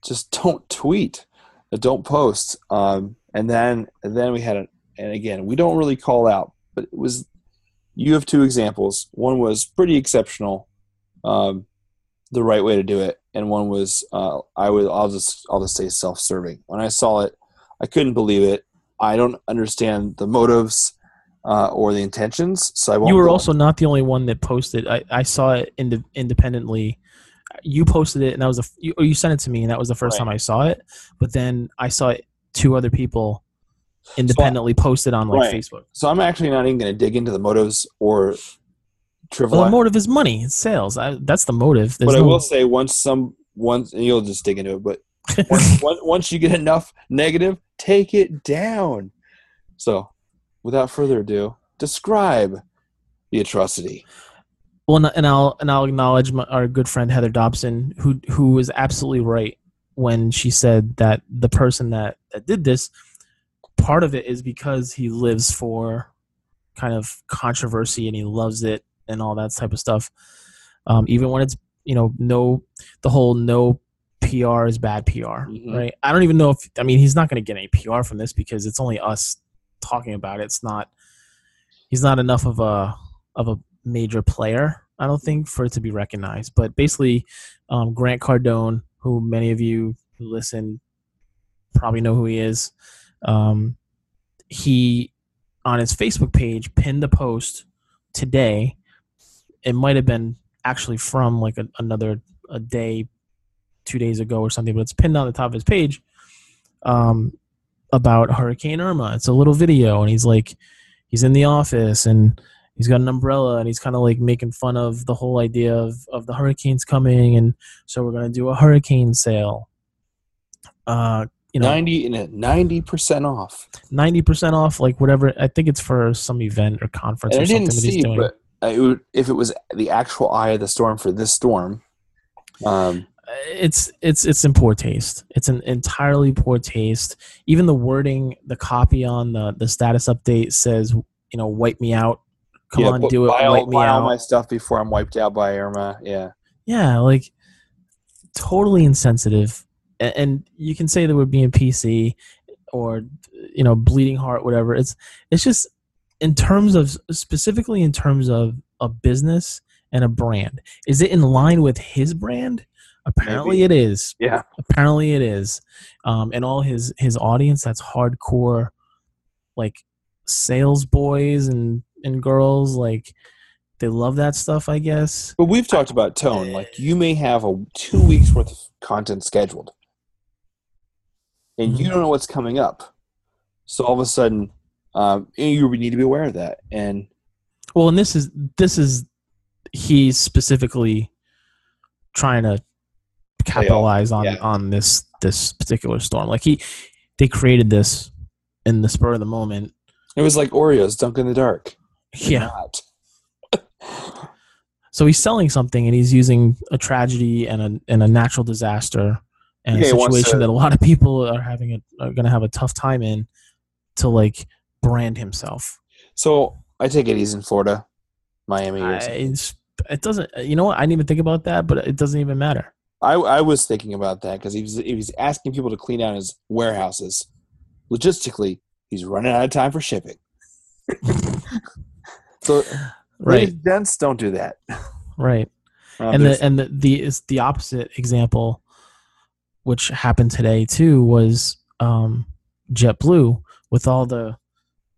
just [laughs] don't tweet, uh, don't post. Um, and then and then we had a, and again, we don't really call out, but it was you have two examples. One was pretty exceptional, um, the right way to do it, and one was uh, I would I'll just I'll just say self-serving. When I saw it, I couldn't believe it. I don't understand the motives uh, or the intentions, so I won't. you were go- also not the only one that posted. I, I saw it inde- independently. You posted it, and that was the f- you, you sent it to me, and that was the first Right. time I saw it. But then I saw it two other people independently posted on like Right. Facebook. so I'm actually not even going to dig into the motives or. Well, the motive is money, it's sales. I, that's the motive. There's but I no- will say once some once and you'll just dig into it, but once, [laughs] once, once you get enough negative, take it down. So, without further ado, describe the atrocity. Well, and- and I'll and I'll acknowledge my, our good friend Heather Dobson, who who was absolutely right when she said that the person that that did this, part of it is because he lives for kind of controversy and he loves it and all that type of stuff. Um, even when it's you know no, the whole no PR is bad PR, Mhm. right? I don't even know if I mean he's not going to get any PR from this because it's only us talking about it. It's not he's not enough of a of a major player, I don't think, for it to be recognized. But basically, um, Grant Cardone, who many of you who listen probably know who he is, um, he on his Facebook page pinned a post today. It might have been actually from like a, another a day, two days ago or something, but it's pinned on the top of his page um, about Hurricane Irma. It's a little video, and he's like, he's in the office and he's got an umbrella and he's kind of like making fun of the whole idea of, of the hurricanes coming and so we're going to do a hurricane sale uh you know Ninety and ninety percent off. 90% off like whatever i think it's for some event or conference And I or something didn't that he's see, doing but it would, if it was the actual eye of the storm for this storm, um, it's it's it's in poor taste it's an entirely poor taste even the wording the copy on the the status update says you know wipe me out come yeah, on do it buy all, wipe me buy all my stuff before I'm wiped out by Irma. Yeah, Yeah, like totally insensitive. A- And you can say that we're being PC or you know bleeding heart, whatever. It's it's just in terms of specifically in terms of a business and a brand. Is it in line with his brand? Apparently, Maybe. it is. yeah. Apparently, it is. Um, and all his his audience that's hardcore, like sales boys and and girls, like they love that stuff. I guess. But we've talked about tone. Like you may have a two weeks worth of content scheduled, and you Mhm. don't know what's coming up. So all of a sudden, um, you we need to be aware of that. And Well, and this is this is he's specifically trying to capitalize on yeah. on this this particular storm. Like he they created this in the spur of the moment. it was like Oreos dunk in the dark. Yeah. [laughs] So he's selling something and he's using a tragedy and a and a natural disaster and Yeah, a situation to- that a lot of people are having a, are going to have a tough time in to like brand himself. So I take it he's in Florida, Miami. Or I, something. it doesn't. You know what? I didn't even think about that, but it doesn't even matter. I, I was thinking about that because he was, he was asking people to clean out his warehouses. Logistically, he's running out of time for shipping. [laughs] so, Right. and gents, don't do that. Right. Um, and the and the the is the opposite example, which happened today too, was um, JetBlue with all the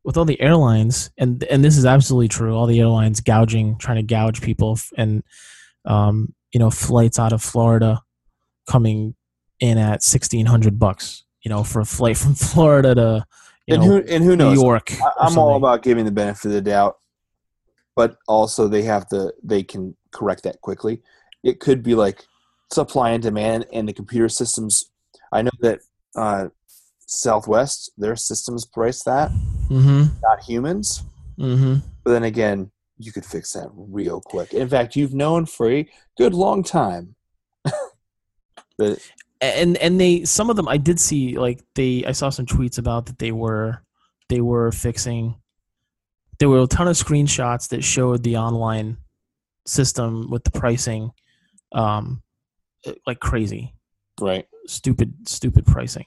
with all the airlines, and and this is absolutely true. All the airlines gouging, trying to gouge people, and um, you know, flights out of Florida coming in at sixteen hundred bucks. You know, for a flight [laughs] from Florida to you and know who and who New? York. I, I'm all about giving the benefit of the doubt, but also they have to they can correct that quickly. It could be like supply and demand, and the computer systems. I know that uh, Southwest their systems price that, Mm-hmm. not humans. Mm-hmm. But then again, you could fix that real quick. In fact, you've known for a good long time [laughs] that and and they some of them I did see like they I saw some tweets about that they were they were fixing there were a ton of screenshots that showed the online system with the pricing um like crazy right. stupid stupid pricing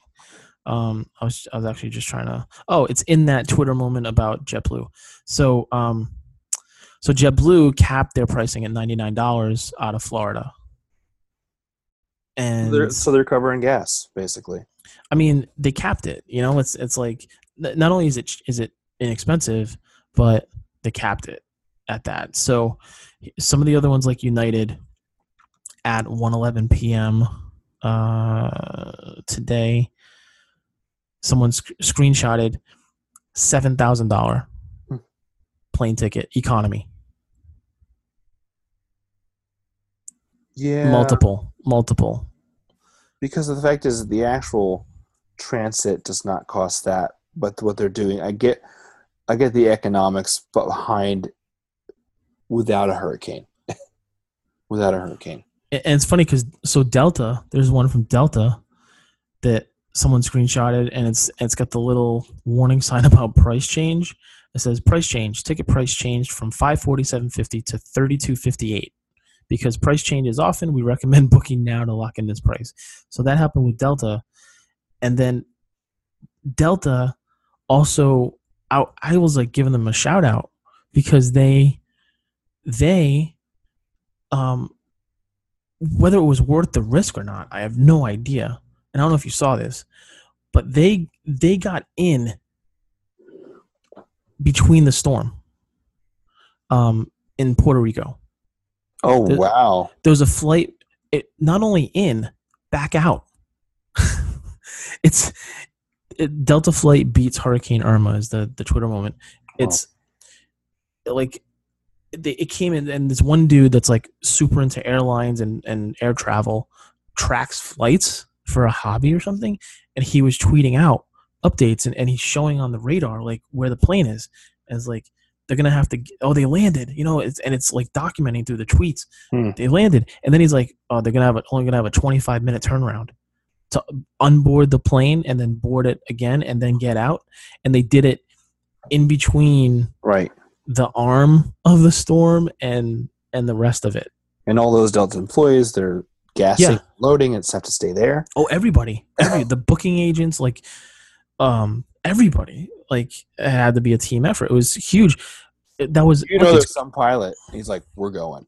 um I was I was actually just trying to oh it's in that Twitter moment about JetBlue so um so JetBlue capped their pricing at $99 out of Florida and They're, so they're covering gas basically. I mean, they capped it. You know, it's it's like not only is it is it inexpensive, but they capped it at that. So some of the other ones like United at 1:11 p.m. Uh, today, someone sc- screenshotted seven thousand dollar Hmm. plane ticket economy, Yeah. multiple, multiple. because the fact is the actual transit does not cost that but what they're doing i get i get the economics behind without a hurricane [laughs] without a hurricane and and it's funny because so Delta, there's one from Delta that someone screenshotted, and it's it's got the little warning sign [laughs] about price change. It says price change, ticket price changed from five forty seven fifty to thirty two fifty eight. Because price changes often, we recommend [laughs] booking now to lock in this price. So that happened with Delta, and then Delta also I, I was like giving them a shout out because they they um whether it was worth the risk or not, I have no idea. And I don't know if you saw this, but they they got in between the storm um in Puerto Rico. oh The- wow There was a flight it not only in, back out. [laughs] it's it, Delta flight beats Hurricane Irma is the the Twitter moment. It's like they, it came in and this one dude that's like super into airlines and, and air travel tracks flights for a hobby or something and he was tweeting out updates and, and he's showing on the radar like where the plane is as like they're gonna have to oh they landed you know it's, and it's like documenting through the tweets Hmm. they landed and then he's like oh they're gonna have a, only gonna have a 25 minute turnaround to unboard the plane and then board it again and then get out and they did it in between right the arm of the storm and and the rest of it. and all those delta employees they're gassing Yeah. loading and have to stay there Oh, everybody, every the booking agents, like, um, everybody, like, it had to be a team effort. It was huge. It- that was you know there's some pilot he's like we're going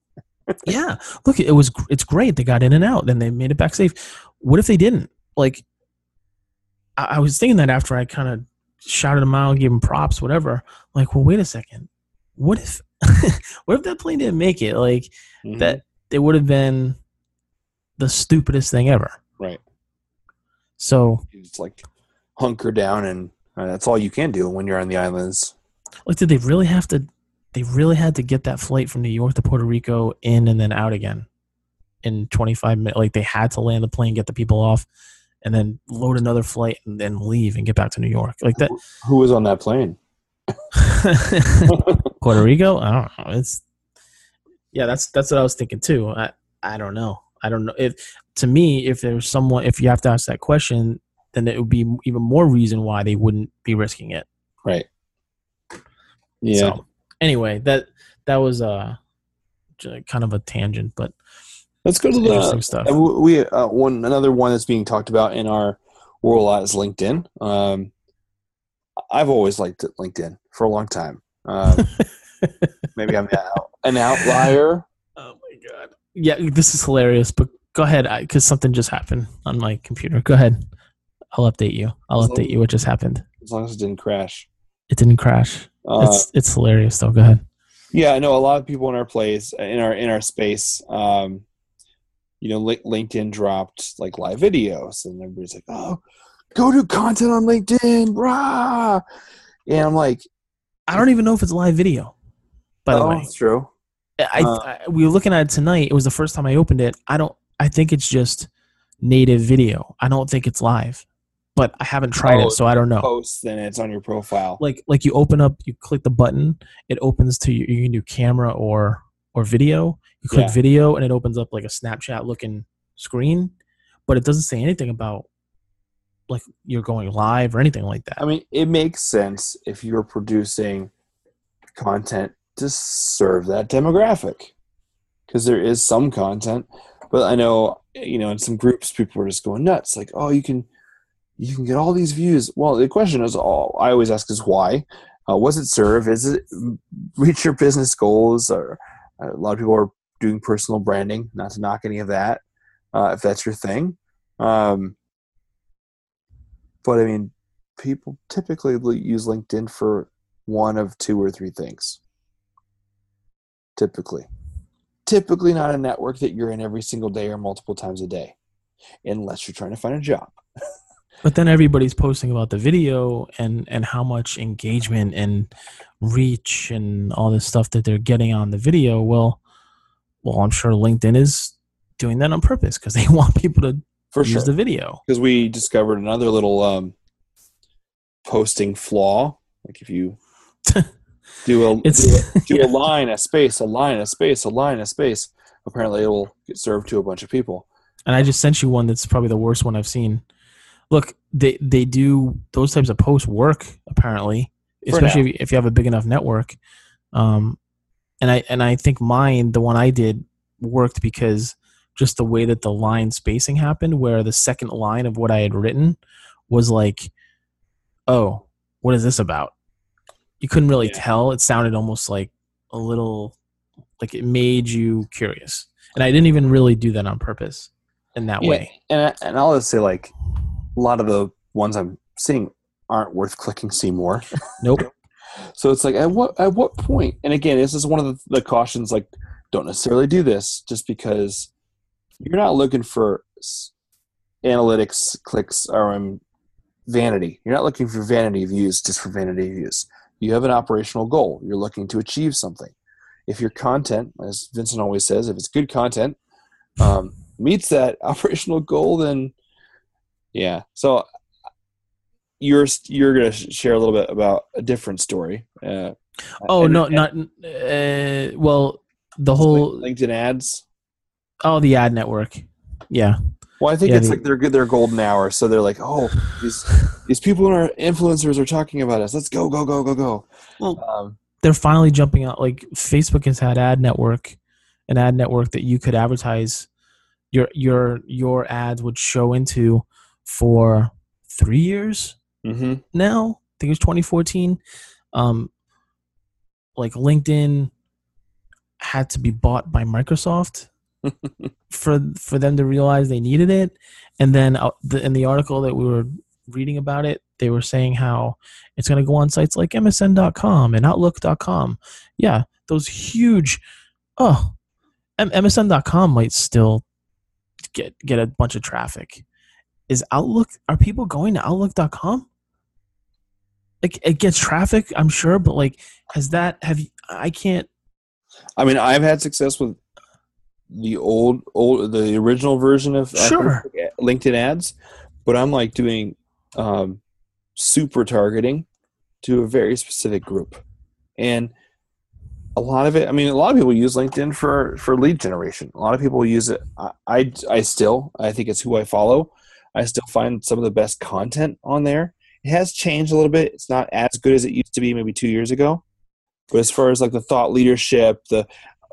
[laughs] yeah. Look, it was it's great. They got in and out, and they made it back safe. What if they didn't? Like, I, I was thinking that after I kind of shouted them out, gave them props, whatever. Like, well, wait a second. What if, [laughs] what if that plane didn't make it? Like, Mhm. that it would have been the stupidest thing ever. right So, it's like hunker down and uh, that's all you can do when you're on the islands like, did they really have to? They really had to get that flight from New York to Puerto Rico in and then out again in 25 minutes. Like, they had to land the plane, get the people off, and then load another flight and then leave and get back to New York. Like that. who was on that plane [laughs] [laughs] Puerto Rico. I don't know. It's yeah. That's that's what I was thinking too. I I don't know. I don't know if to me if there's someone if you have to ask that question, then it would be even more reason why they wouldn't be risking it. right yeah So, anyway, that that was uh kind of a tangent, but let's go to the interesting stuff. We uh, one another one that's being talked about in our world a lot is LinkedIn. Um, I've always liked LinkedIn for a long time. Um, [laughs] maybe I'm an outlier. Oh my god. Yeah, this is hilarious. But go ahead, because something just happened on my computer. Go ahead. I'll update you. I'll update you what just happened. as long as it didn't crash. It didn't crash. Uh, it's it's hilarious though. Go ahead. yeah, I know a lot of people in our place in our in our space. Um, you know, LinkedIn dropped like live videos, and everybody's like, "Oh, go do content on LinkedIn, rah!" And I'm like, I don't even know if it's live video. By the "Oh, way, it's true." I, Uh, I we were looking at it tonight. It was the first time I opened it. I don't. I think it's just native video. I don't think it's live, but I haven't tried Oh, it, so I don't know. Post, and it's on your profile. Like like you open up, you click the button, it opens to you. You can do camera or or video. You click Yeah. video, and it opens up like a Snapchat looking screen, but it doesn't say anything about like you're going live or anything like that. I mean, it makes sense if you're producing content to serve that demographic, because there is some content. But I know, you know, in some groups, people are just going nuts. Like, oh, you can, you can get all these views. Well, the question is, all I always ask is why. Uh, was it serve? Is it reach your business goals? Or uh, a lot of people are doing personal branding. Not to knock any of that, uh, if that's your thing. Um, but I mean, people typically use LinkedIn for one of two or three things. Typically. Typically not a network that you're in every single day or multiple times a day, unless you're trying to find a job. [laughs] But then everybody's posting about the video and and how much engagement and reach and all this stuff that they're getting on the video. Well, well, I'm sure LinkedIn is doing that on purpose because [laughs] they want people to For use sure. the video. Because we discovered another little um, posting flaw. Like if you [laughs] do a, It's do a, [laughs] do yeah. a line, a space, a line, a space, a line, a space, apparently it will get served to a bunch of people. and I just sent you one that's probably the worst one I've seen. Look, they they do those types of posts work apparently, For especially if, if you have a big enough network. Um, and I and I think mine, the one I did, worked because just the way that the line spacing happened, where the second line of what I had written was like, "Oh, what is this about?" You couldn't really Yeah. tell. It sounded almost like a little like it made you curious, and I didn't even really do that on purpose in that way. And I- and I'll just say like a lot of the ones I'm seeing aren't worth clicking see more. [laughs] Nope. So it's like at what at what point? And again, this is one of the, the cautions. Like, don't necessarily do this just because you're not looking for analytics clicks or um, vanity. You're not looking for vanity views just for vanity views. You have an operational goal. You're looking to achieve something. If your content, as Vincent always says, if it's good content, um, meets that [laughs] operational goal, then yeah. So you're you're gonna share a little bit about a different story. Uh, Oh and- no, and not uh, well. The whole LinkedIn ads. oh the ad network, yeah. Well, I think Yeah, it's the- like their their golden hour. So they're like, oh, these these people and our influencers are talking about us. Let's go, go, go, go, go. Well, Um, They're finally jumping out. Like Facebook has had ad network, an ad network that you could advertise your your your ads would show into for three years mhm. now. I think it was 2014. Um, like LinkedIn had to be bought by Microsoft for for them to realize they needed it. And then uh, the, in the article that we were reading about it, they were saying how it's going to go on sites like MSN.com and Outlook.com. Yeah, those huge. Oh, M- MSN.com might still get get a bunch of traffic. Is Outlook? Are people going to Outlook.com? Like it gets traffic, I'm sure, but like, has that? Have you? I can't. I mean, I've had success with the old old the original version of Sure. LinkedIn ads, but I'm like doing um, super targeting to a very specific group, and a lot of it. I mean, a lot of people use LinkedIn for for lead generation. A lot of people use it. I I, I still I think it's who I follow. I still find some of the best content on there. It has changed a little bit. It's not as good as it used to be maybe two years ago. But as far as like the thought leadership, the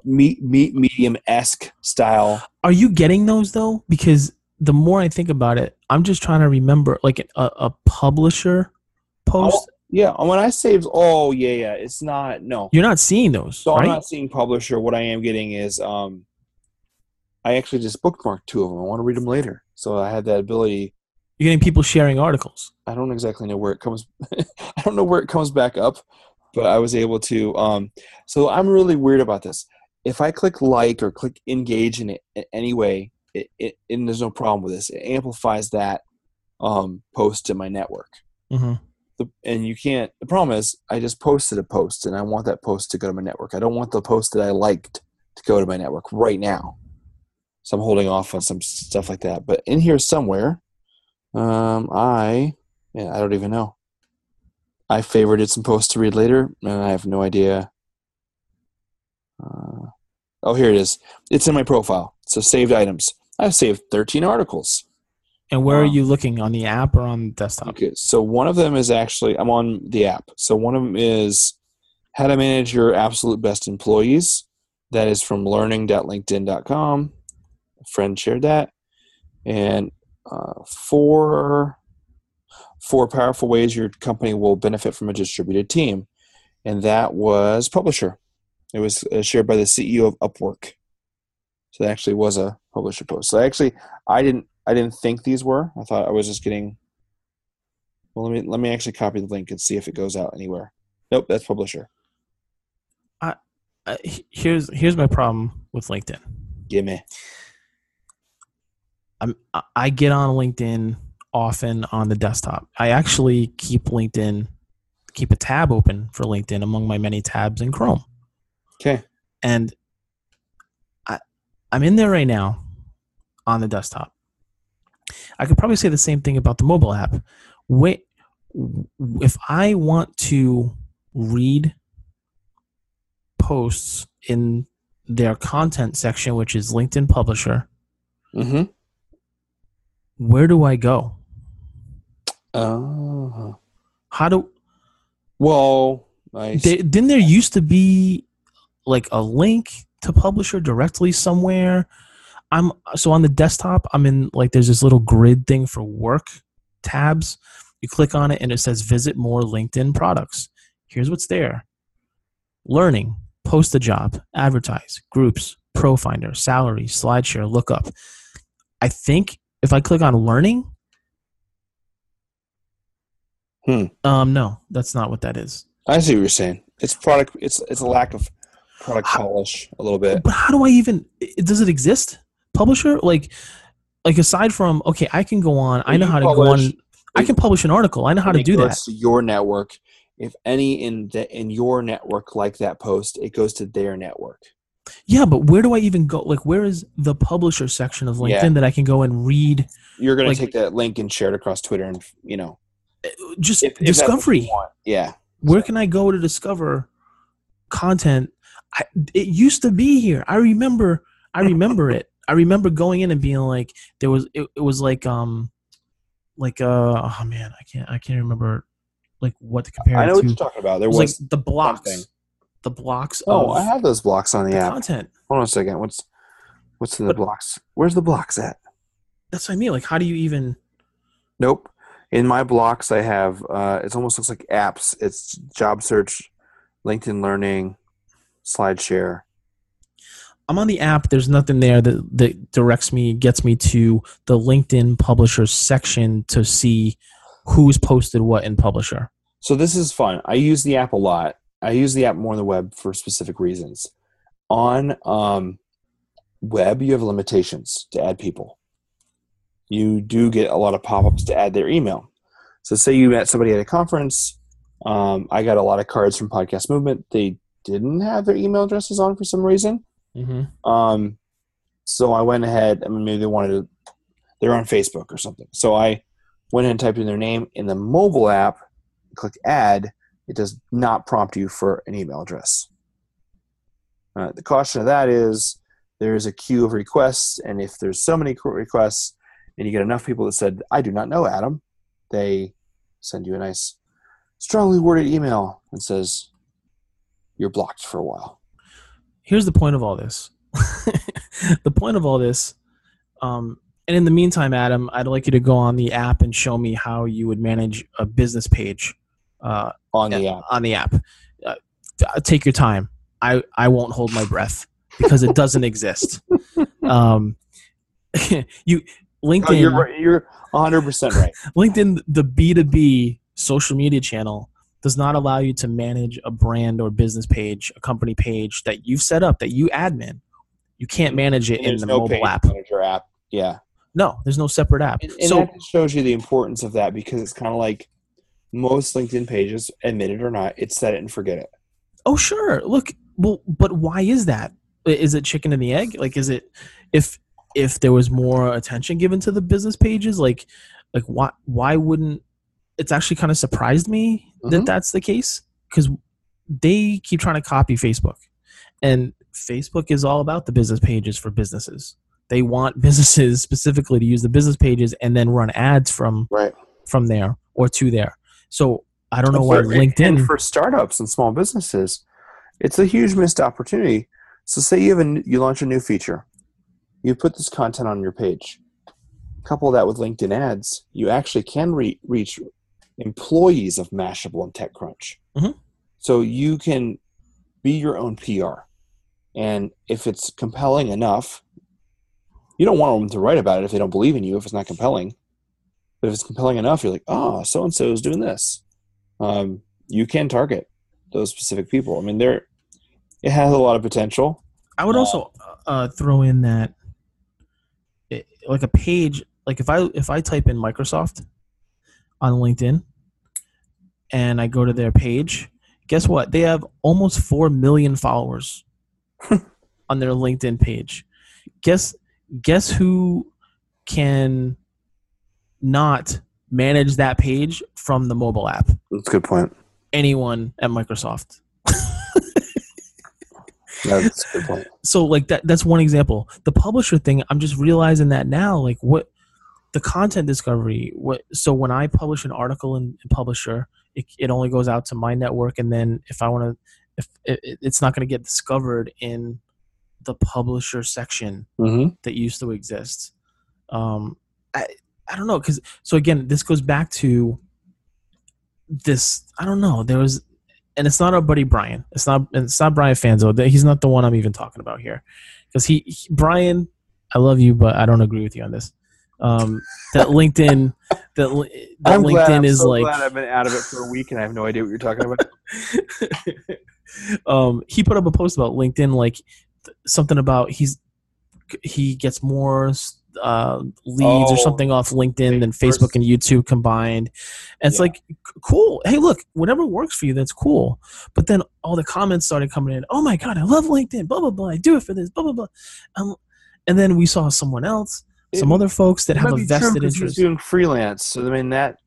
meet meet medium esque style, Are you getting those though? Because the more I think about it, I'm just trying to remember like a, a publisher post. yeah. When I say, oh yeah, yeah, it's not no. You're not seeing those, So I'm not seeing publisher. What I am getting is, um, I actually just bookmarked two of them. I want to read them later, so I had that ability You're getting people sharing articles. I don't exactly know where it comes. [laughs] I don't know where it comes back up, but I was able to. Um, so I'm really weird about this. If I click like or click engage in it in any way, it, it, and there's no problem with this. It amplifies that um, post to my network. Mm-hmm. The, and you can't. The problem is, I just posted a post, and I want that post to go to my network. I don't want the post that I liked to go to my network right now. So I'm holding off on some stuff like that. But in here somewhere, um, I yeah, I don't even know. I favorited some posts to read later, and I have no idea. Uh, oh, here it is. It's in my profile. So saved items. I've saved 13 articles. And where are you looking on the app or on desktop? Okay, so one of them is actually I'm on the app. So one of them is how to manage your absolute best employees. That is from learning.linkedin.com. A friend shared that, and uh, four four powerful ways your company will benefit from a distributed team, and that was publisher. It was uh, shared by the CEO of Upwork. So that actually was a publisher post. So actually, I didn't I didn't think these were. I thought I was just getting. Well, let me let me actually copy the link and see if it goes out anywhere. Nope, that's publisher. Uh, he- here's here's my problem with LinkedIn. Gimme. I'm I- I get on LinkedIn often on the desktop. I actually keep LinkedIn keep a tab open for LinkedIn among my many tabs in Chrome. Okay. And I I'm in there right now on the desktop. I could probably say the same thing about the mobile app. Wait if I want to read posts in their content section, which is LinkedIn Publisher, Mm-hmm. where do I go? Oh. How do Well, nice. they, didn't there used to be like a link to publisher directly somewhere? I'm so on the desktop. I'm in like there's this little grid thing for work tabs. You click on it and it says visit more LinkedIn products. Here's what's there: learning, post a job, advertise, groups, pro finder, salary, SlideShare, lookup. I think if I click on learning, Hmm. um, no, that's not what that is. I see what you're saying. It's product. It's it's a lack of product polish a little bit. But how do I even? Does it exist? Publisher like, like aside from okay, I can go on. I know how to go on. I can publish an article. I know how to do that. To your network. If any in the in your network like that post, it goes to their network. Yeah, but where do I even go? Like, where is the publisher section of LinkedIn Yeah. that I can go and read? You're gonna Like- take that link and share it across Twitter, and you know, uh, Just if, if that's what you discovery. want. Yeah. Where can I go to discover content? I, it used to be here. I remember. I remember it. I remember going in and being like, there was. It, it was like um, like uh, oh man, I can't. I can't remember, like what to compare I know what you're talking about. There It was, was. like the blocks, something. the blocks oh, of I have those blocks on the the app. content. Hold on a second. What's what's in the But- blocks? Where's the blocks at? That's what I mean. Like, how do you even? Nope. In my blocks, I have. Uh, it almost looks like apps. It's job search, LinkedIn Learning, SlideShare. I'm on the app. There's nothing there that that directs me, gets me to the LinkedIn Publisher section to see who's posted what in Publisher. So this is fun. I use the app a lot. I use the app more on the web for specific reasons. On um, web, you have limitations to add people. You do get a lot of pop-ups to add their email. So say you met somebody at a conference. Um, I got a lot of cards from Podcast Movement. They didn't have their email addresses on for some reason. Mm-hmm. Um, so I went ahead. I mean, maybe they wanted to. They're on Facebook or something. So I went ahead and typed in their name in the mobile app. Click add. It does not prompt you for an email address. Uh, the caution of that is there is a queue of requests, and if there's so many qu- requests, and you get enough people that said, "I do not know Adam," they send you a nice, strongly worded email and says, "You're blocked for a while." Here's the point of all this. [laughs] the point of all this, um, and in the meantime, Adam, I'd like you to go on the app and show me how you would manage a business page uh, On the app, on the app. Uh, take your time. I, I won't hold my breath because it doesn't exist. [laughs] Um, [laughs] you LinkedIn, Oh, you're you're 100 percent right. LinkedIn, the B2B social media channel does not allow you to manage a brand or business page, a company page that you've set up that you admin. You can't mm-hmm. manage it in the no mobile app. manager app. Yeah, No, there's no separate app. and, and so that shows you the importance of that because it's kind of like most LinkedIn pages, admit it or not, it's set it and forget it. Oh, sure. Look, well, but why is that? Is it chicken and the egg? Like, is it if if there was more attention given to the business pages, like, like why why wouldn't? It's actually kind of surprised me that Mhm. that's the case because they keep trying to copy Facebook, and Facebook is all about the business pages for businesses. They want [laughs] businesses specifically to use the business pages and then run ads from Right. from there or to there. So I don't know why LinkedIn. and for startups and small businesses, it's a huge missed opportunity. So, say you have a you launch a new feature, you put this content on your page, couple that with LinkedIn ads, you actually can re- reach employees of Mashable and TechCrunch. Mhm. So you can be your own PR, and if it's compelling enough, you don't want them to write about it if they don't believe in you. If it's not compelling, but if it's compelling enough, you're like, oh, so and so is doing this. Um, you can target those specific people. I mean, there it has a lot of potential. I would Uh, also uh, throw in that, it, like a page, like if I if I type in Microsoft on LinkedIn, and I go to their page, guess what? They have almost four million followers [laughs] on their LinkedIn page. Guess guess who can not manage that page from the mobile app? That's a good point. Anyone at Microsoft. [laughs] That's a good point. so like that that's one example the publisher thing i'm just realizing that now like what the content discovery what so when i publish an article in, in publisher it, it only goes out to my network and then if i want to if it, it- it's not going to get discovered in the publisher section Mm-hmm. that used to exist. Um i i don't know because so again this goes back to this i don't know there was and it's not our buddy brian it's not it's not brian fanzo he's not the one i'm even talking about here. Because he, he brian i love you but i don't agree with you on this um that linkedin that, that I'm linkedin glad, is so like glad I've been out of it for a week and I have no idea what you're talking about. [laughs] um, he put up a post about LinkedIn, like th- something about he's he gets more uh, leads or Oh, something off LinkedIn than first- Facebook and YouTube combined. And it's Yeah. like cool. Hey, look, whatever works for you, that's cool. But then all the comments started coming in. Oh my god, I love LinkedIn. Blah blah blah. I do it for this. Blah blah blah. Um, and then we saw someone else, some It- other folks that have a vested true vested 'cause he's interest. doing freelance. So I mean that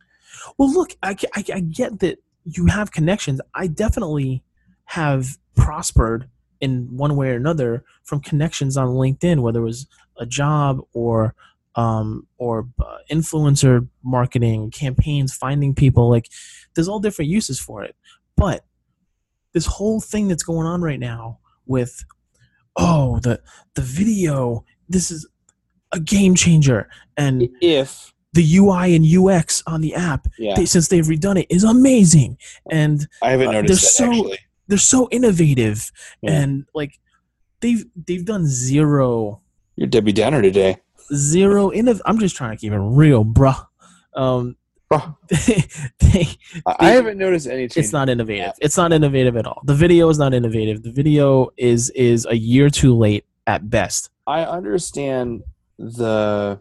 Well, look, I, I, I get that you have connections. I definitely have prospered in one way or another from connections on LinkedIn, whether it was a job or um, or uh, influencer marketing campaigns, finding people. Like, there's all different uses for it. But this whole thing that's going on right now with oh the the video, this is a game changer, and if the UI and UX on the app yeah, they, since they've redone it is amazing. And I haven't uh, noticed that they're so- actually. they're so innovative. Yeah. and like they've they've done zero You're Debbie Downer today. zero innov- I'm just trying to keep it real bruh. Um Bruh. they, [laughs] they, I haven't noticed any it's not innovative. It's not innovative at all. The video is not innovative. The video is is a year too late at best. I understand the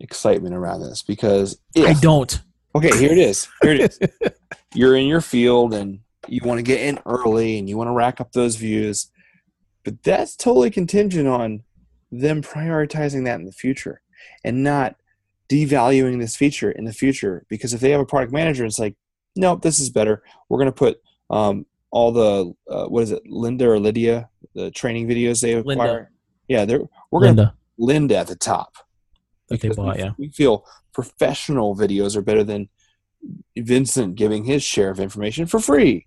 excitement around this because I don't okay, here it is. Here it is. [laughs] You're in your field and you want to get in early and you want to rack up those views, but that's totally contingent on them prioritizing that in the future and not devaluing this feature in the future. Because if they have a product manager, it's like, nope, this is better. We're going to put um, all the uh, what is it, Lynda or Lydia, the training videos they Lynda. acquire. Yeah, they're we're going to Lynda at the top. they bought we, yeah we feel professional videos are better than Vincent giving his share of information for free.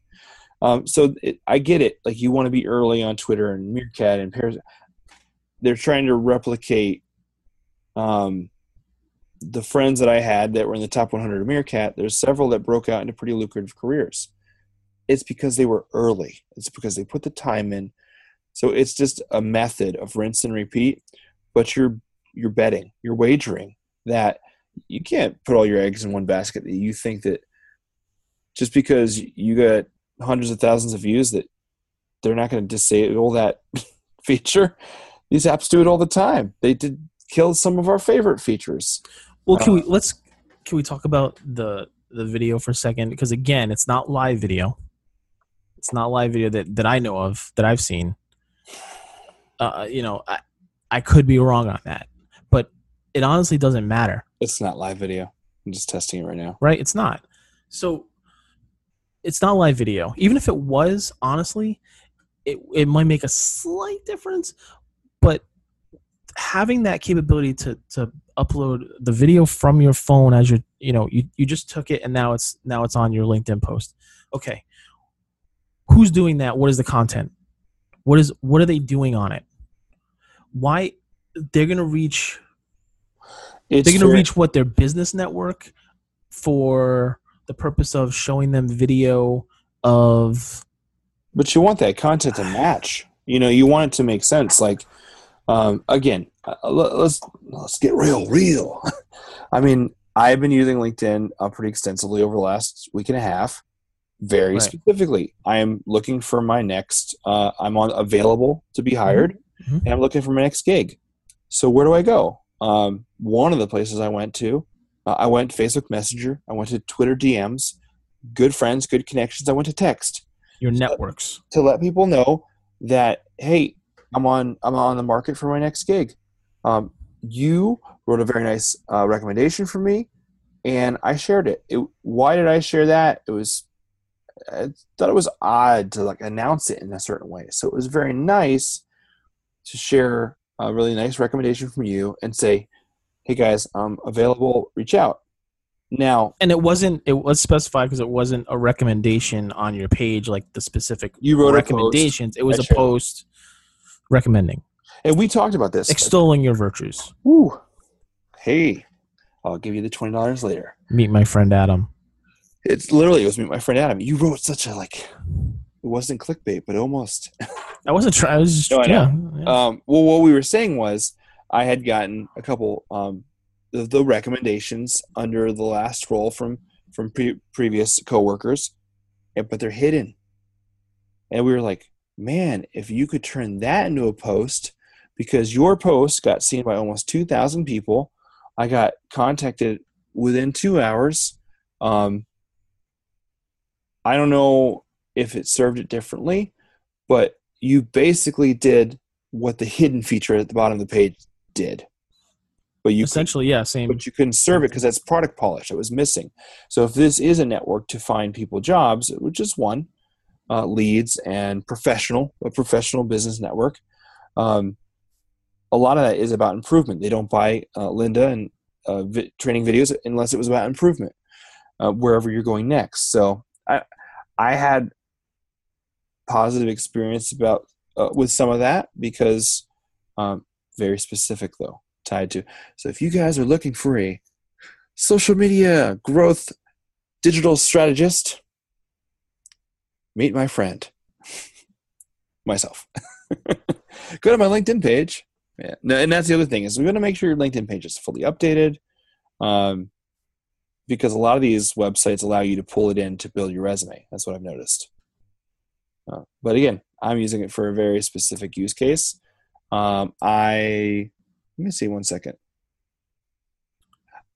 Um, so it, I get it. Like you want to be early on Twitter and Meerkat and Periscope. They're trying to replicate um, the friends that I had that were in the top 100 of Meerkat. There's several that broke out into pretty lucrative careers. It's because they were early. It's because they put the time in. So it's just a method of rinse and repeat. But you're you're betting, you're wagering that you can't put all your eggs in one basket. That you think that just because you got hundreds of thousands of views that they're not going to disable that [laughs] feature. These apps do it all the time. They did kill some of our favorite features. Well, can uh, we let's can we talk about the the video for a second? Because again, it's not live video. It's not live video that that I know of that I've seen. Uh, you know, I I could be wrong on that, but it honestly doesn't matter. It's not live video. I'm just testing it right now. Right, it's not. So it's not live video. Even if it was, honestly, it it might make a slight difference, but having that capability to to upload the video from your phone as you're you know you, you just took it and now it's now it's on your linkedin post okay who's doing that what is the content what is what are they doing on it why they're gonna reach it's they're gonna reach what their business network for the purpose of showing them video of but you want that content to match. You know you want it to make sense. Like um, again uh, let's let's get real real. [laughs] I mean i've been using linkedin uh, pretty extensively over the last week and a half. Very right. specifically i am looking for my next uh, i'm on available to be hired mm-hmm. and i'm looking for my next gig so where do i go um, one of the places i went to uh, I went Facebook Messenger. I went to Twitter DMs. Good friends, good connections. I went to text. Your networks to let people know that hey, I'm on I'm on the market for my next gig. Um, you wrote a very nice uh, recommendation for me, and I shared it. it. Why did I share that? It was I thought it was odd to like announce it in a certain way. So it was very nice to share a really nice recommendation from you and say, hey guys, I'm available, reach out. Now, and it wasn't it was specified because it wasn't a recommendation on your page like the specific you wrote recommendations. It was a post recommending. And we talked about this. Extolling your virtues. Woo. Hey, I'll give you the twenty dollars later. Meet my friend Adam. It's literally it was meet my friend Adam. You wrote such a like it wasn't clickbait, but almost. [laughs] I wasn't trying. I was just no, yeah. yeah. Um, well, what we were saying was I had gotten a couple um, the, the recommendations under the last role from from pre- previous coworkers, but they're hidden. And we were like, man, if you could turn that into a post, because your post got seen by almost two thousand people, I got contacted within two hours. Um, I don't know if it served it differently, but you basically did what the hidden feature at the bottom of the page did. But you essentially, could, yeah, same. But you couldn't serve it because that's product polish. that was missing. So if this is a network to find people jobs, which is one, uh, leads and professional, a professional business network, um, a lot of that is about improvement. They don't buy uh, Lynda and uh, vi- training videos unless it was about improvement uh, wherever you're going next. So I, I had positive experience about uh, with some of that because um, very specific though, tied to. So if you guys are looking for a social media growth digital strategist, meet my friend, [laughs] myself. [laughs] Go to my LinkedIn page. Yeah, no, and that's the other thing is we're going to make sure your LinkedIn page is fully updated, um, because a lot of these websites allow you to pull it in to build your resume. That's what I've noticed. Uh, but again, I'm using it for a very specific use case. Um, I let me see one second.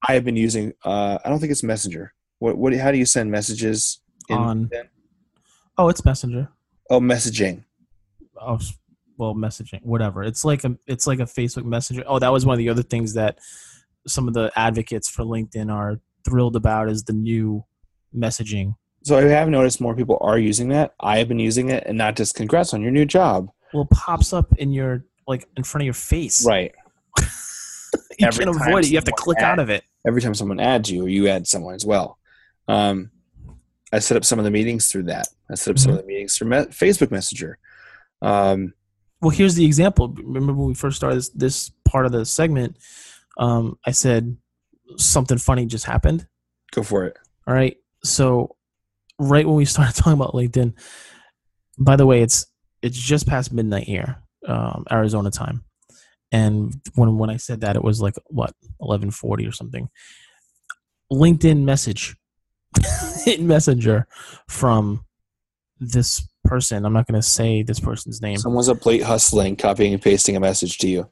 I have been using. Uh, I don't think it's Messenger. What? What? How do you send messages? on. Oh, it's Messenger. Oh, messaging. Oh, well, messaging, whatever. It's like a. It's like a Facebook Messenger. Oh, that was one of the other things that some of the advocates for LinkedIn are thrilled about is the new messaging. So I have noticed more people are using that. I have been using it, and not just congrats on your new job. Well, it pops up in your like in front of your face. Right. [laughs] you every can't avoid it. You have to click add, out of it. Every time someone adds you, or you add someone as well. Um, I set up some of the meetings through that. I set up mm-hmm. some of mm-hmm. the meetings through me- Facebook Messenger. Um, well, here's the example. Remember when we first started this, this part of the segment? Um, I said something funny just happened. Go for it. All right. So, right when we started [laughs] talking about LinkedIn, by the way, it's it's just past midnight here um, Arizona time, and when when I said that, it was like what eleven forty or something. LinkedIn message [laughs] in Messenger from this person. I'm not going to say this person's name. Someone's up late hustling, copying and pasting a message to you.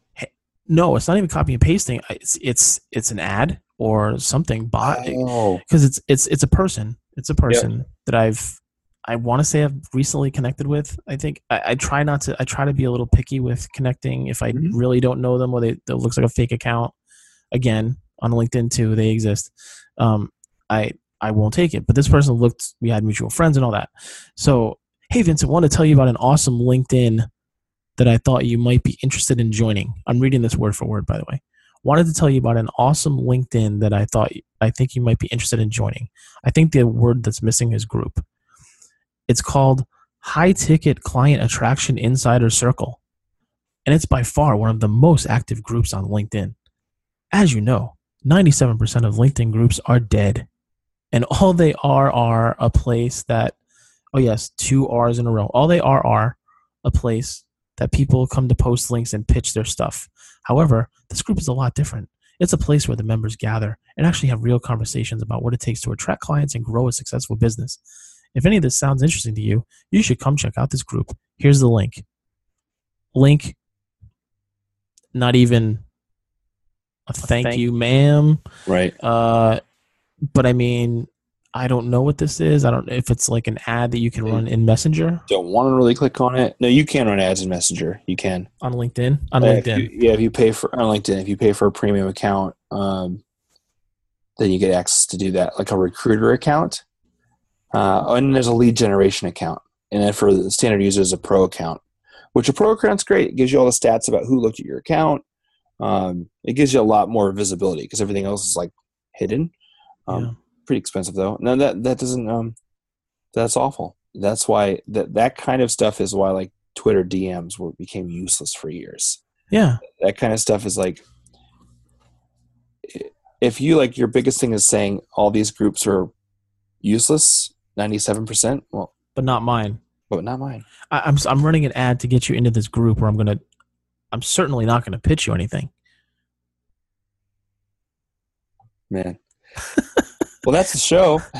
No, it's not even copy and pasting. It's it's it's an ad or something bot Oh, because it's it's it's a person. It's a person that I've I want to say I've recently connected with. I think I, I try not to. I try to be a little picky with connecting if I Mhm. really don't know them or they it looks like a fake account. Again, on LinkedIn too, they exist. Um, I I won't take it. But this person looked. We had mutual friends and all that. So hey, Vincent, want to tell you about an awesome LinkedIn that I thought you might be interested in joining. I'm reading this word for word, by the way. Wanted to tell you about an awesome LinkedIn that I thought I think you might be interested in joining. I think the word that's missing is group. It's called High Ticket Client Attraction Insider Circle. And it's by far one of the most active groups on LinkedIn. As you know, 97% of LinkedIn groups are dead. And [laughs] all they are are a place that, oh, yes, two R's in a row. All they are are a place that people come to post links and pitch their stuff. However, this group is a lot different. It's a place where the members gather and actually have real conversations about what it takes to attract clients and grow a successful business. If any of this sounds interesting to you, you should come check out this group. Here's the link. Link, not even a thank, thank- you, ma'am. right. Uh, but I mean, I don't know what this is. I don't know if it's like an ad that you can run in Messenger Don't want to really click on it. No, you can run ads in Messenger. You can. on LinkedIn. On Uh, if LinkedIn. you- yeah, if you pay for on LinkedIn, if you pay for a premium account, um, then you get access to do that, like a recruiter account. Uh, and there's a lead generation account, and then for the standard users, a pro account. Which a pro account's great. It gives you all the stats about who looked at your account. Um, it gives you a lot more visibility because everything else is like hidden. Um, Yeah. Pretty expensive though. No, that that doesn't. Um, that's awful. That's why that that kind of stuff is why like Twitter DMs were became useless for years yeah. that kind of stuff is like if you like your biggest thing is saying all these groups are useless 97% well But not mine. but not mine I, I'm I'm running an ad to get you into this group where I'm gonna. I'm certainly not gonna pitch you anything. man [laughs] well that's the show [laughs]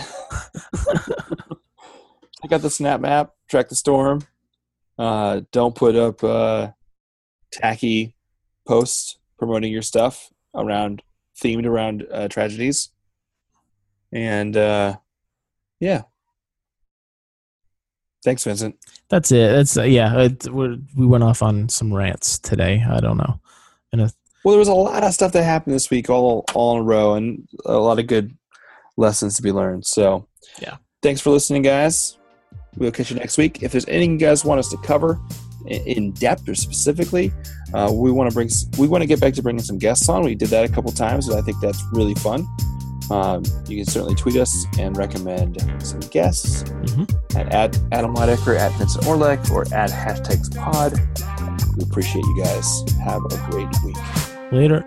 check out the snap map track the storm uh, don't put up uh, tacky posts promoting your stuff around themed around uh, tragedies and uh, yeah thanks vincent That's it. That's uh, yeah. It, we went off on some rants today. I don't know. Well, there was a lot of stuff that happened this week, all all in a row, and a lot of good lessons to be learned. So, Yeah. thanks for listening, guys. We'll catch you next week. If there's anything you guys want us to cover in depth or specifically, uh, we want to bring we want to get back to bringing some guests on. We did that a couple times, and I think that's really fun. Um, you can certainly tweet us and recommend some guests Mhm. at, at Adam Lydecker, at Vincent Orlek, or at hashtags pod. We appreciate you guys. Have a great week. Later.